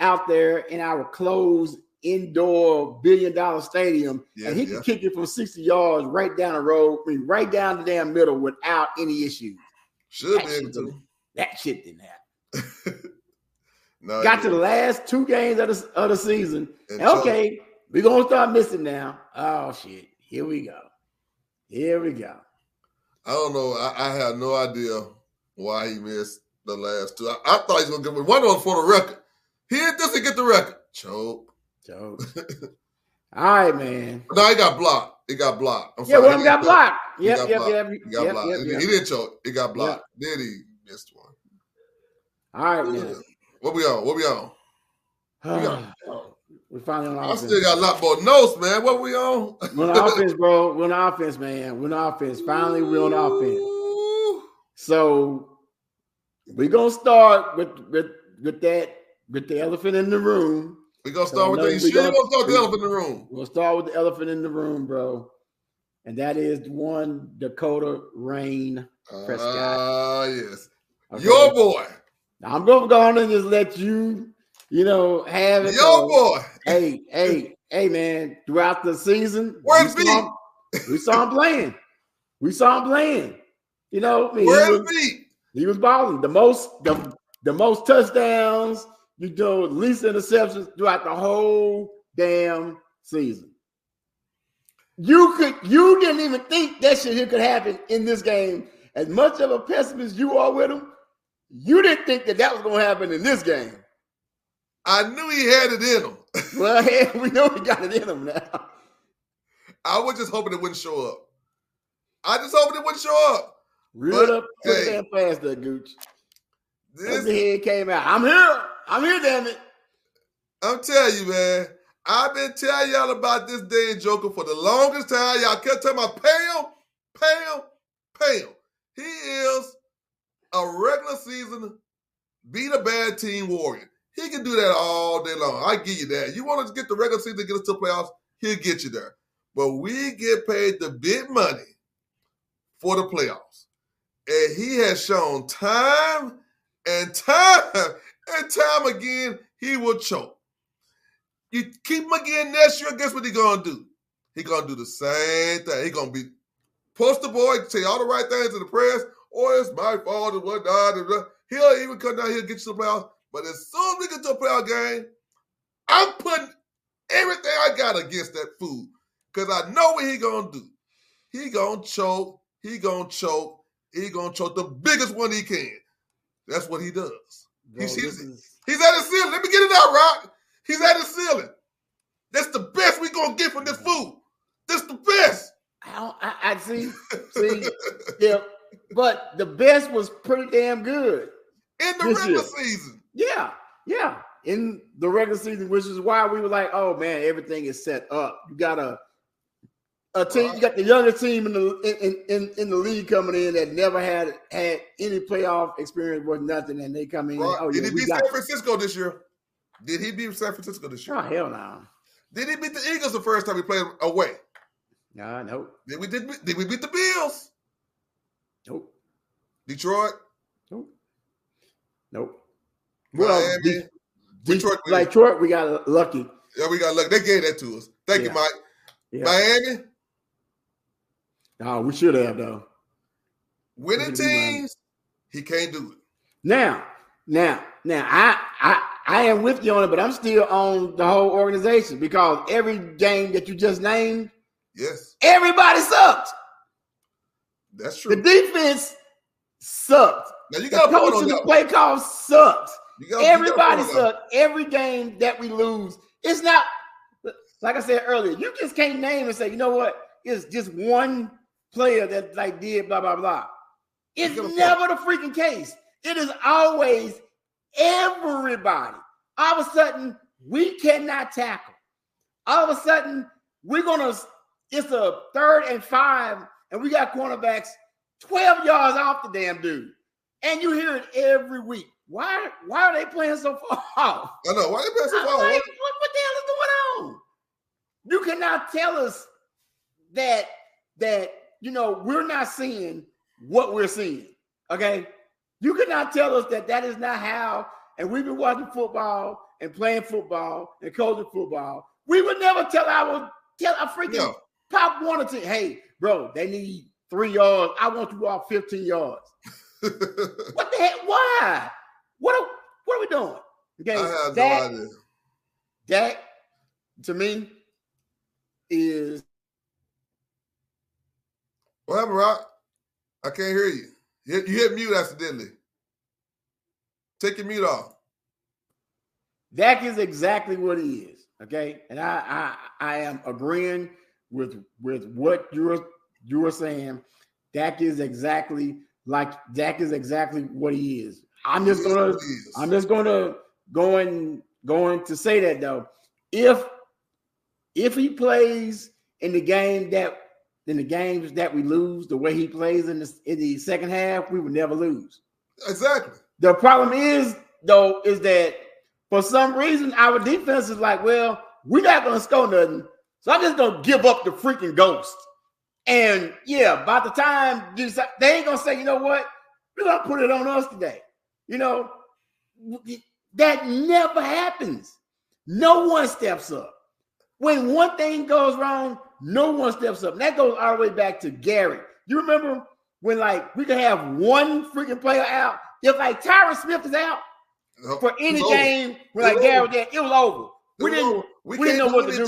out there in our closed indoor billion dollar stadium, Yeah, and he yeah. could kick it from 60 yards right down the road, I mean, right down the damn middle without any issues. Should be able to. That shit didn't happen. No, got to the last two games of the, of the season. And And so- okay, we're gonna start missing now. Oh shit. Here we go. Here we go. I don't know. I, I have no idea why he missed the last two. I, I thought he was gonna get one on for the record. He didn't get the record. Choke. So All right, man. No, he got blocked. It got blocked. I'm Yeah, sorry. one He got blocked. He Yep, got yep, blocked. yep. He got yep, blocked. yep, He- yep. He didn't choke. It got blocked. Then he missed one. All right, man. What we on? What we on? got- We're finally on I offense. still got a lot more notes, man. What we on? We're on offense, bro. We're on offense, man. We're on offense. Finally, we're on offense. So we're gonna start with with with that with the elephant in the room. We're gonna start with So, the. we sure you gonna- to start with the elephant in the room? We'll start with the elephant in the room, bro. And that is one Dakota Rayne. Prescott. Ah, yes. Okay? Your boy. I'm gonna go on and just let you, you know, have it. Your So, boy. Hey, hey, hey, man! Throughout the season, Where's we saw, him, we saw him playing. We saw him playing. You know, I mean, he, Where's was, me? he was balling. The most, the, the most touchdowns. You know, least interceptions throughout the whole damn season. You could, you didn't even think that shit here could happen in this game. As much of a pessimist you are with him, you didn't think that that was going to happen in this game. I knew he had it in him. Well, hey, we know he got it in him now. I was just hoping it wouldn't show up. I just hoping it wouldn't show up. Reeled But, up pretty hey. damn fast, that gooch. This, the head came out. I'm here. I'm here, damn it. I'm telling you, man. I've been telling y'all about this damn Joker for the longest time. Y'all kept telling me, pay him, pay him, pay him. He is a regular season beat a bad team warrior. He can do that all day long. I give you that. You want to get the regular season to get us to the playoffs, he'll get you there. But we get paid the big money for the playoffs. And he has shown time and time and time again he will choke. You keep him again next year, guess what he gonna do? He gonna do the same thing. He gonna be poster boy, say all the right things in the press. Oh, it's my fault and whatnot. and blah. He'll even come down here and get you to the playoffs. But as soon as we get to a playoff game, I'm putting everything I got against that fool. Cause I know what he gonna do. He gonna choke. He gonna choke. He gonna choke the biggest one he can. That's what he does. Bro, You see this this- is- He's at his ceiling. Let me get it out, Rock. He's at his ceiling. That's the best we gonna get from this fool. That's the best. I, don't, I, I see. See, yeah, but the best was pretty damn good. In the regular year. season. Yeah, yeah. In the regular season, which is why we were like, "Oh man, everything is set up." You got a a team. You got the youngest team in the in, in in the league coming in that never had had any playoff experience with nothing, and they come in. Right. Oh Did he beat. San Francisco this year? Did he beat San Francisco this year? Oh hell no! Did he beat the Eagles the first time he played away? Nah, nope, Did we did, did we beat the Bills? Nope, Detroit? nope, nope. Well, Miami? De- De- Detroit like Detroit, we got lucky. Yeah, we got luck. They gave that to us. Thank you, Mike. Yeah. Miami, No, we should have though. winning Look at me, teams, he can't do it. Now, now, now, I, I, I am with you on it, but I'm still on the whole organization because every game that you just named, Yes, everybody sucked. That's true. The defense sucked. Now you The got to coach and the play call sucked. Gotta- Everybody sucked. Every game that we lose, it's not like I said earlier. You just can't name and say, you know what? It's just one player that like did blah blah blah. It's never the freaking case. It is always everybody. All of a sudden, we cannot tackle. All of a sudden, we're gonna. It's a third and five, and we got cornerbacks 12 yards off the damn dude. And you hear it every week. Why, why are they playing so far off? I know. Why are they pass the I'm ball? like, what, what the hell is going on? You cannot tell us that that you know we're not seeing what we're seeing. Okay, you cannot tell us that that is not how. And we've been watching football and playing football and coaching football. We would never tell our tell a freaking No. pop one or two. Hey, bro, they need three yards. I want you off 15 yards. What the heck? Why? What are, what are we doing? Okay, I have that, no idea. that to me is What happened, Rock? I can't hear you. You hit, mute accidentally. Take your mute off. That is exactly what he is. Okay, and I I I am agreeing with with what you're you're saying. Dak is exactly like Dak is exactly what he is. I'm just gonna. I'm just gonna going going to say that though. If if he plays in the game that in the games that we lose, the way he plays in the in the second half, we would never lose. exactly. The problem is though is that for some reason our defense is like, well, we're not gonna score nothing, so I'm just gonna give up the freaking ghost. And yeah, by the time you decide- they ain't gonna say, you know what, we're gonna put it on us today. You know, that never happens. No one steps up. When one thing goes wrong, no one steps up. And that goes all the way back to Gary. You remember when like we could have one freaking player out? If like Tyron Smith is out for any game, when like Gary it was over. It We was didn't over. We, we didn't know what to do.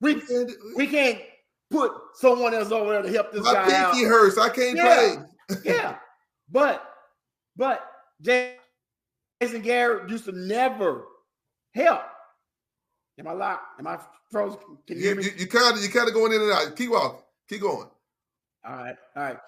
We can't we can't put someone else over there to help this My guy out. pinky hurts. I can't Yeah. play. yeah, but but Jason Garrett used to never help. Am I locked? Am I frozen? Can you You, hear me? you, you kind of you kind of going in and out. Keep walking. Keep going. All right, all right.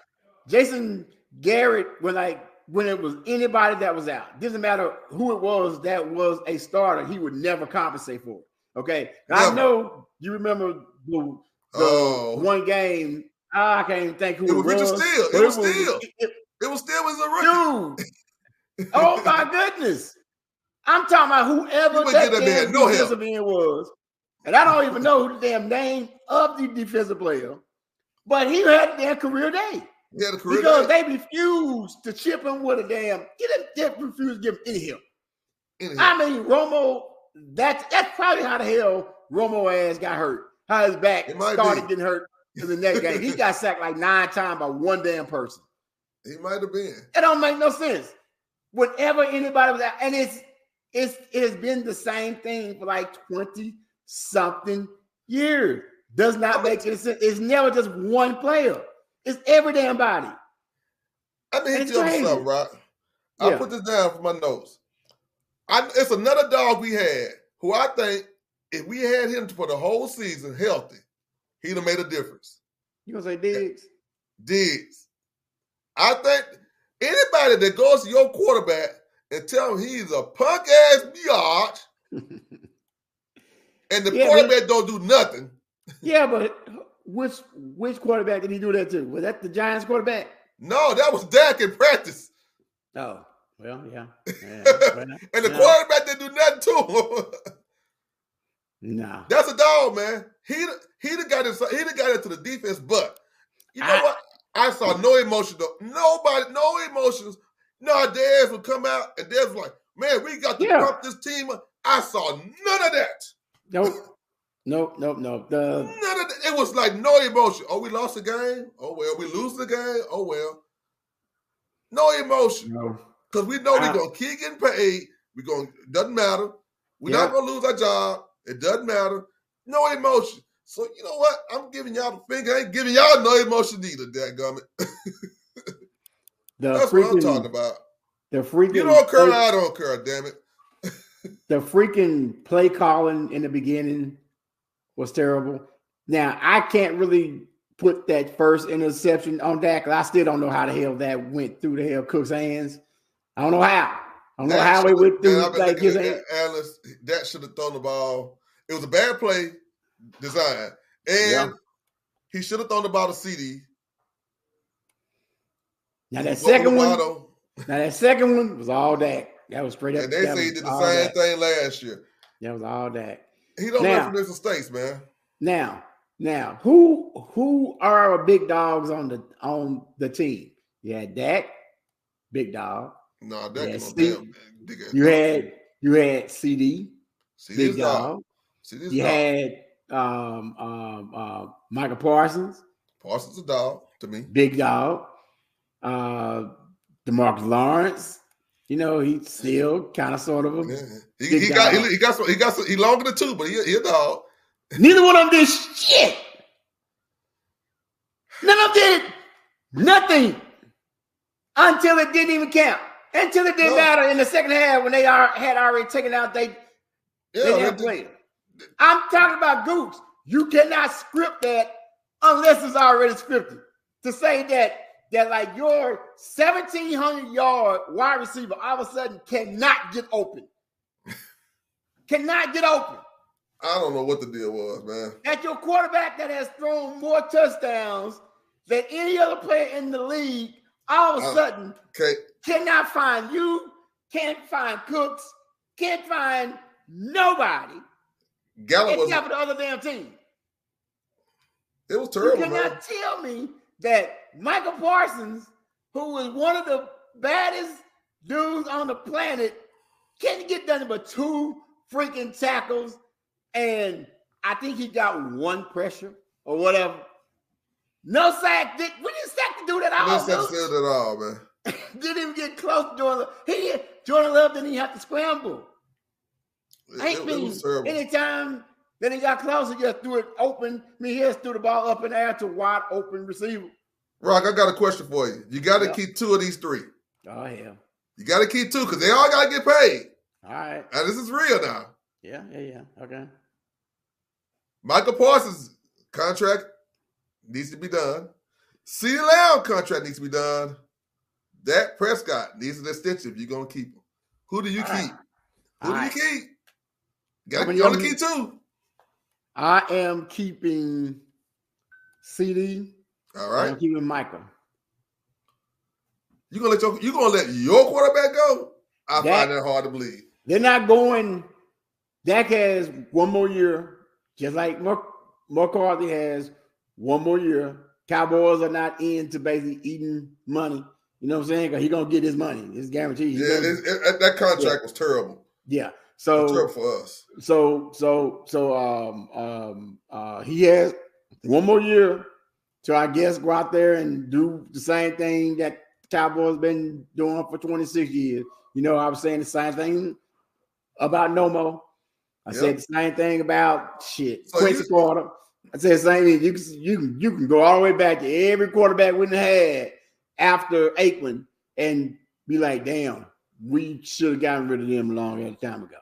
Jason Garrett, when like when it was anybody that was out, doesn't matter who it was that was a starter, he would never compensate for it. Okay, I know you remember the, the Oh. one game. I can't even think who It it, was Richard Steele. It was Steele. it- It was still was a rookie. dude. oh my goodness! I'm talking about whoever that get man damn no help. defensive end was, and I don't even know who the damn name of the defensive player, but he had their career day. He had a career. Because day. they refused to chip him with a damn get him, they refused to give him any help. Anyhow, I mean, Romo, that's that's probably how the hell Romo ass got hurt. How his back started be. getting hurt in the next game. He got sacked like nine times by one damn person. he might have been. It don't make no sense. Whenever anybody was out, and it's it's it has been the same thing for like 20 something years. Does not make any sense. It's never just one player. It's every damn body. I mean, It's you crazy. something, right? I Yeah. put this down for my notes. I, it's another dog we had who I think if we had him for the whole season healthy, he'd have made a difference. You gonna say Diggs? Diggs. I think anybody that goes to your quarterback and tell him he's a punk ass biatch and the Yeah, but- quarterback don't do nothing. Yeah, but which which quarterback did he do that to? Was that the Giants quarterback? No, that was Dak in practice. Oh, well, yeah. yeah And the yeah. quarterback didn't do nothing to him. No. That's a dog, man. He he done got it. He done got into the defense, but you know I- what? I saw no emotion. Though. Nobody, no emotions. No, dads would come out and dads was like, "Man, we got to Yeah. pump this team." up." I saw none of that. Nope. Nope. Nope. Nope. The None of that. It was like no emotion. Oh, we lost the game. Oh well, we lose the game. Oh well. No emotion no. because we know we're gonna keep getting paid. We're gonna doesn't matter. We're Yeah. not gonna lose our job. It doesn't matter. No emotion. So you know what? I'm giving y'all the finger. I ain't giving y'all no emotion either. Dadgummit. That's what I'm talking about. the freaking You don't care. play, I don't care. Damn it. the freaking play calling in the beginning was terrible. Now I can't really put that first interception on Dak. 'cause I still don't know how the hell that went through the hell Cook's hands. I don't know how. I don't know how it went through man, like his at that, Alice, that should have thrown the ball. It was a bad play design, and Yeah. he should have thrown the ball to CeeDee. Now that second one, now that second one was all Dak. That was straight up. and they that say he did the same Dak. thing last year. That was all Dak. He don't learn from his mistakes, man. Now, now, who who are our big dogs on the on the team? Yeah, Dak, big dog. No, that Yeah, Steve- damn big You had you had CeeDee, See big dog. See You dog. had um um uh, Micah Parsons, Parsons a dog to me. big dog. Uh Demarcus Lawrence. You know, he's still kind of sort of a Yeah. He, he got he, he got some, he got some, he longer than two, but he, he a dog. Neither one of them did shit. None of them did nothing until it didn't even count. Until it didn't No. matter in the second half when they are, had already taken out they, Yeah, they didn't did- play. I'm talking about Gooch. You cannot script that unless it's already scripted. To say that that like your 1700 yard wide receiver all of a sudden cannot get open, cannot get open. I don't know what the deal was, man. That your quarterback that has thrown more touchdowns than any other player in the league, all of a sudden Okay, cannot find you, can't find Cooks, can't find nobody Gallup was for the other damn team. it was terrible. You cannot man. tell me that Micah Parsons, who is one of the baddest dudes on the planet, can't get done but two freaking tackles, and I think he got one pressure or whatever. No sack. Did, we didn't sack the dude at all. Dude. said at all, man. didn't even get close to Jordan. Love. He Jordan Love didn't even have to scramble. It, I ain't been anytime that he got close, he just threw it open. I mean, he just threw the ball up in the air to wide open receiver. Rock, I got a question for you. You got to Yeah. keep two of these three. Oh hell. You got to keep two because they all got to get paid. All right. And this is real now. Yeah, yeah, yeah. Okay. Micah Parsons contract needs to be done. C. Lamb contract needs to be done. Dak Prescott needs an extension if you're gonna keep him. Who do you All right. keep? Who All do right. you keep? How Got many you of only them- keep two. I am keeping CeeDee. All right. I'm keeping Micah. You gonna let your you gonna let your quarterback go? I Dak- find that hard to believe. They're not going. Dak has one more year, just like Mark, McCarthy has one more year. Cowboys are not into basically eating money. You know what I'm saying? Because he's gonna get his money. It's guaranteed. He Yeah, it, it- that contract was terrible. yeah. So terrible for us. so so so um um uh he has one more year to I guess go out there and do the same thing that Cowboys been doing for 26 years. You know, I was saying the same thing about Romo. I Yep. said the same thing about shit So Quincy Carter. I said the same thing. You can you can you can go all the way back to every quarterback we had after Aikman and be like, damn, we should have gotten rid of them a long time ago.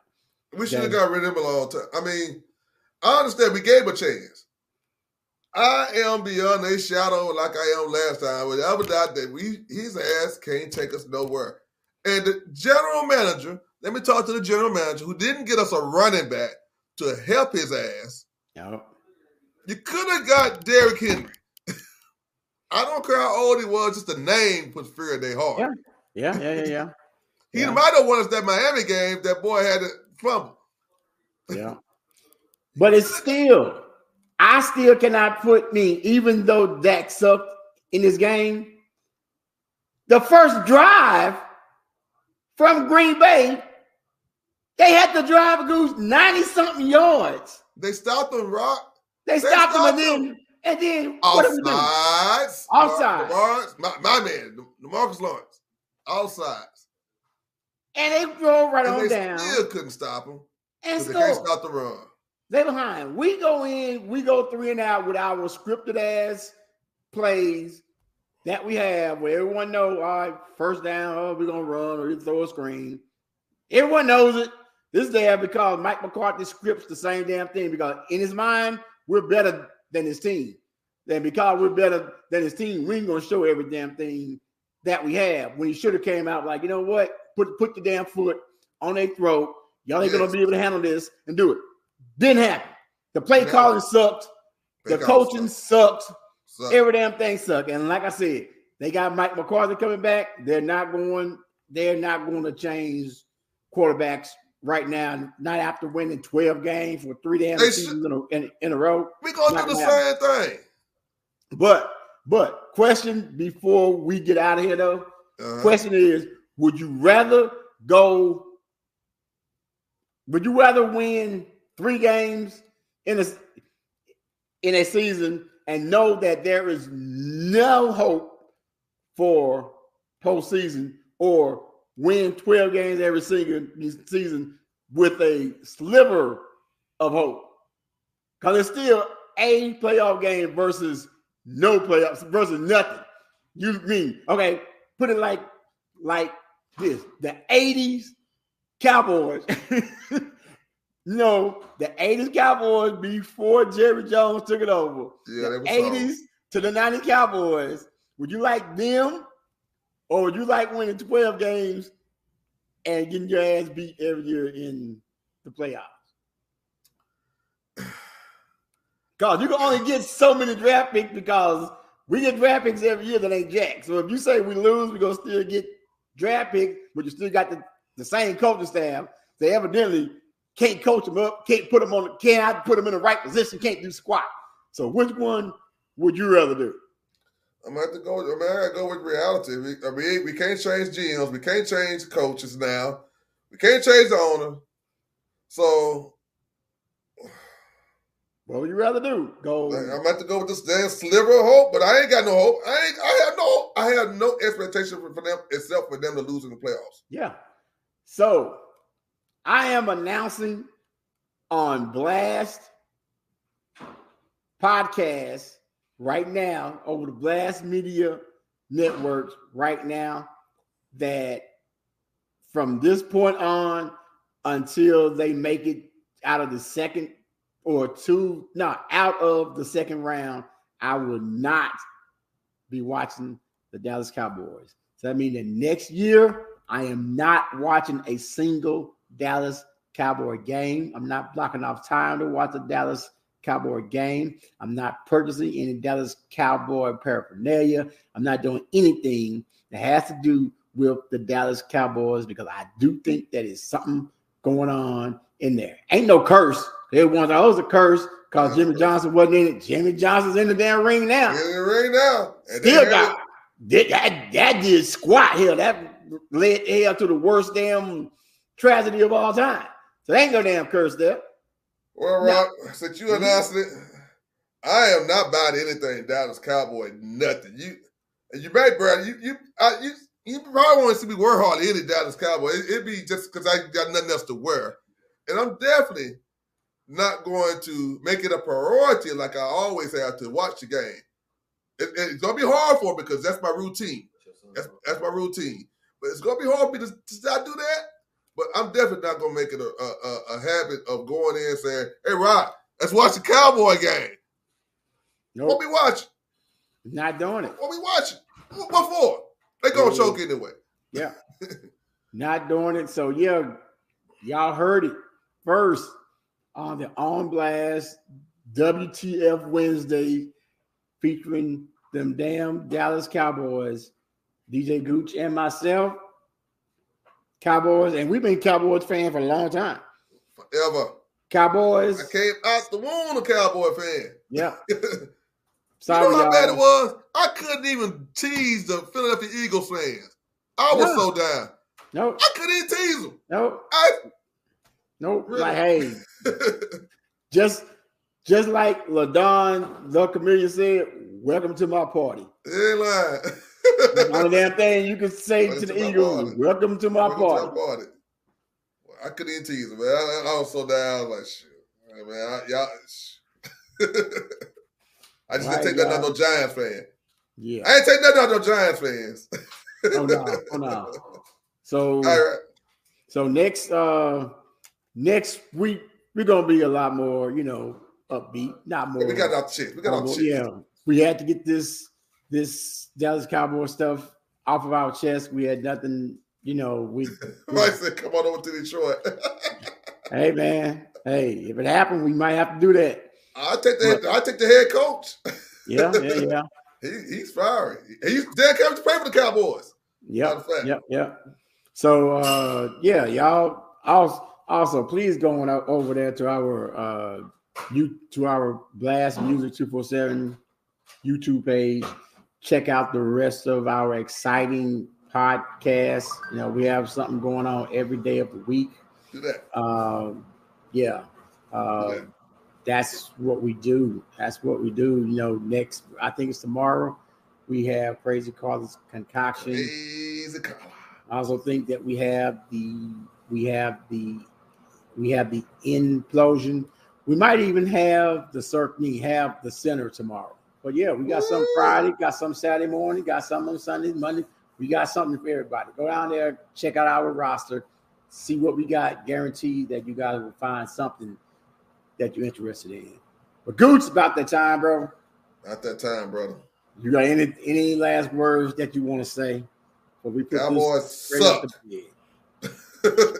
We should have got rid of them a long time. I mean, I understand we gave a chance. I am beyond a shadow like I am last time. Without a doubt that we his ass can't take us nowhere. And the general manager, let me talk to the general manager who didn't get us a running back to help his ass. Yep. You could have got Derrick Henry. I don't care how old he was, just the name puts fear in their heart. Yeah. Yeah, yeah, yeah, yeah. He Yeah. might have won us that Miami game. That boy had a fumble. Yeah. But it's still, I still cannot put me, even though Dak sucked in this game. The first drive from Green Bay, they had to drive a goose 90 something yards. They stopped him, Rock. They They stopped him and then, and then what do? Offsides. Offside. Lawrence, my, my man, Marcus Lawrence. Offsides. And they drove right And on they down still couldn't stop him and because they can't stop the run. They behind. We go in, we go three and out with our scripted ass plays that we have where everyone know, all right, first down, oh, we're gonna run or throw a screen. Everyone knows it. This day because Mike McCarthy scripts the same damn thing because in his mind, we're better than his team. Then because we're better than his team, we ain't gonna show every damn thing that we have. When he should have came out like, you know what? Put put your damn foot on their throat. Y'all ain't gonna be able to handle this and do it. Didn't happen. The play Yeah. calling sucked. They The coaching sucked. sucked. Sucked. Every damn thing sucked. And like I said, they got Mike McCarthy coming back. They're not going. They're not going to change quarterbacks right now. Not after winning twelve games with three damn They seasons in a, in, in a row. we gonna do the gonna same thing. But but question before we get out of here though. Uh-huh. Question is: Would you rather go? Would you rather win three games in a in a season and know that there is no hope for postseason, or win twelve games every single season with a sliver of hope? Because it's still a playoff game versus no playoffs versus nothing. You mean okay? Put it like like this: the '80s Cowboys you know, the 80s Cowboys before Jerry Jones took it over. Yeah, the they were 80s to the 90 Cowboys. Would you like them or would you like winning 12 games and getting your ass beat every year in the playoffs? Because you can only get so many draft picks because we get draft picks every year that ain't jack. So if you say we lose, we're gonna still get draft picks, but you still got the, the same coaching staff. They evidently can't coach them up, can't put them on, can't put them in the right position, can't do squat. So which one would you rather do? I'm gonna have to go. I mean, I gotta go with reality. We, I mean, we can't change GMs. We can't change coaches now. We can't change the owner. So What would you rather do? Go. like, I'm gonna have to go with this damn sliver of hope. But I ain't got no hope. I ain't. I have no. I have no expectation for, for them except for them to lose in the playoffs. Yeah. So I am announcing on Blast podcast right now over the Blast Media Networks right now that from this point on until they make it out of the second or two, not out of the second round, I will not be watching the Dallas Cowboys. So that means that next year I am not watching a single Dallas Cowboy game. I'm not blocking off time to watch a Dallas Cowboy game. I'm not purchasing any Dallas Cowboy paraphernalia. I'm not doing anything that has to do with the Dallas Cowboys because I do think that is something going on in there. Ain't no curse. Everyone's like, oh, it's a curse because Jimmy Johnson wasn't in it. Jimmy Johnson's in the damn ring now. In the ring now. And Still got that, that that did squat here. That led hell to the worst damn tragedy of all time. So there ain't no damn curse there. Well, No. Rob, since you announced it, I am not buying anything Dallas Cowboy. Nothing. You and you right, Brad. You you I, you you probably want to see me wear hardly any Dallas Cowboy. It, it'd be just because I got nothing else to wear, and I'm definitely not going to make it a priority like I always have to watch the game. It, it's gonna be hard for me because that's my routine. That's that's my routine. But it's gonna be hard for me to, to not do that. But I'm definitely not gonna make it a, a, a, habit of going in and saying, "Hey, Rod, let's watch the Cowboy game." What Nope, we watching? not doing it. What we watching? What, what for? They gonna Yeah. choke anyway. Yeah, not doing it. So yeah, y'all heard it first on the On Blast WTF Wednesday featuring them damn Dallas Cowboys, DJ Gooch and myself. Cowboys, and we've been Cowboys fans for a long time. Forever. Cowboys, I came out the womb a Cowboy fan. yeah. you know how bad it was? I couldn't even tease the Philadelphia Eagles fans. I was Yeah. so down. Nope, I couldn't even tease them. nope, I, nope. Really? Like, hey, just just like Ladon the comedian said, welcome to my party. Ain't lying. The only damn thing you can say to the Eagles, party. welcome to my Welcome to party. our party. I couldn't even tease him, man. I, I was so down. I was like, shit. Man, I, y'all. I just Right, didn't take that out y'all. no Giants fan. Yeah. I ain't take nothing out no Giants fans. Oh no, oh no. So All right. so next uh next week we're gonna be a lot more, you know, upbeat, not more. We got our shit. We got our humble. shit. Yeah, we had to get this this Dallas Cowboy stuff off of our chest. We had nothing, you know. We Mike said, come on over to Detroit. hey man, hey, if it happened, we might have to do that. I take the I take the head coach. Yeah, yeah, yeah. He, he's fiery. He's Dan Campbell to play for the Cowboys. Yeah, Matter of fact. yep, yep. So uh yeah, y'all also also please go on over there to our uh you to our Blast Music 247 YouTube page. Check out the rest of our exciting podcasts. You know, we have something going on every day of the week. Um yeah. Uh, that's what we do. That's what we do. You know, next I think it's tomorrow. We have Crazy Carlos concoction. Easy call. I also think that we have the we have the we have the implosion. We might even have the certainly have the center tomorrow. But yeah, we got some Friday, got some Saturday morning, got some on Sunday, Monday. We got something for everybody. Go down there, check out our roster. see what we got. Guaranteed that you guys will find something that you're interested in. But Gooch, about that time, bro. Not that time, brother. You got any any last words that you want to say? But we put Cowboys sucked.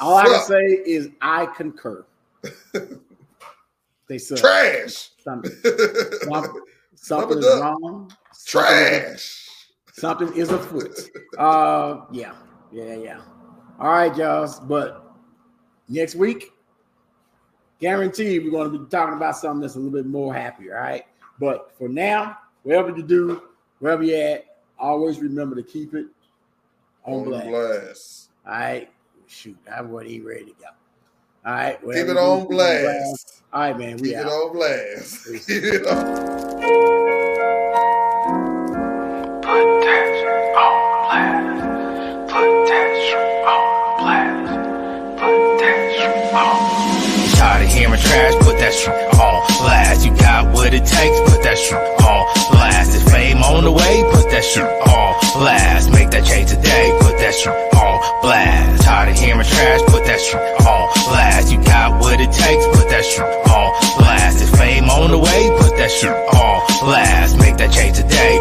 All I can say is I concur. They suck. Trash. Something, something, something is wrong. Something is- Trash. Something is afoot. Uh, yeah, yeah, yeah. All right, y'all. But next week, guaranteed we're going to be talking about something that's a little bit more happy. All right. But for now, wherever you do, wherever you're at, always remember to keep it on On the blast. blast. All right. Shoot, I wasn't even ready to go. All right. Keep it you do, on keep it blast. All right, man. We Keep it out. on blast. Keep it on- Put that on blast. Put that on blast. Put that on. Tired of hearing trash, put that shit on blast. You got what it takes, put that shit on blast. Is fame on the way, put that shit on blast. Make that change today, put that shit on blast. Tired of hearing trash, put that shit on blast. You got what it takes, put that shit on blast. Is fame on the way, put that shit on blast. Make that change today,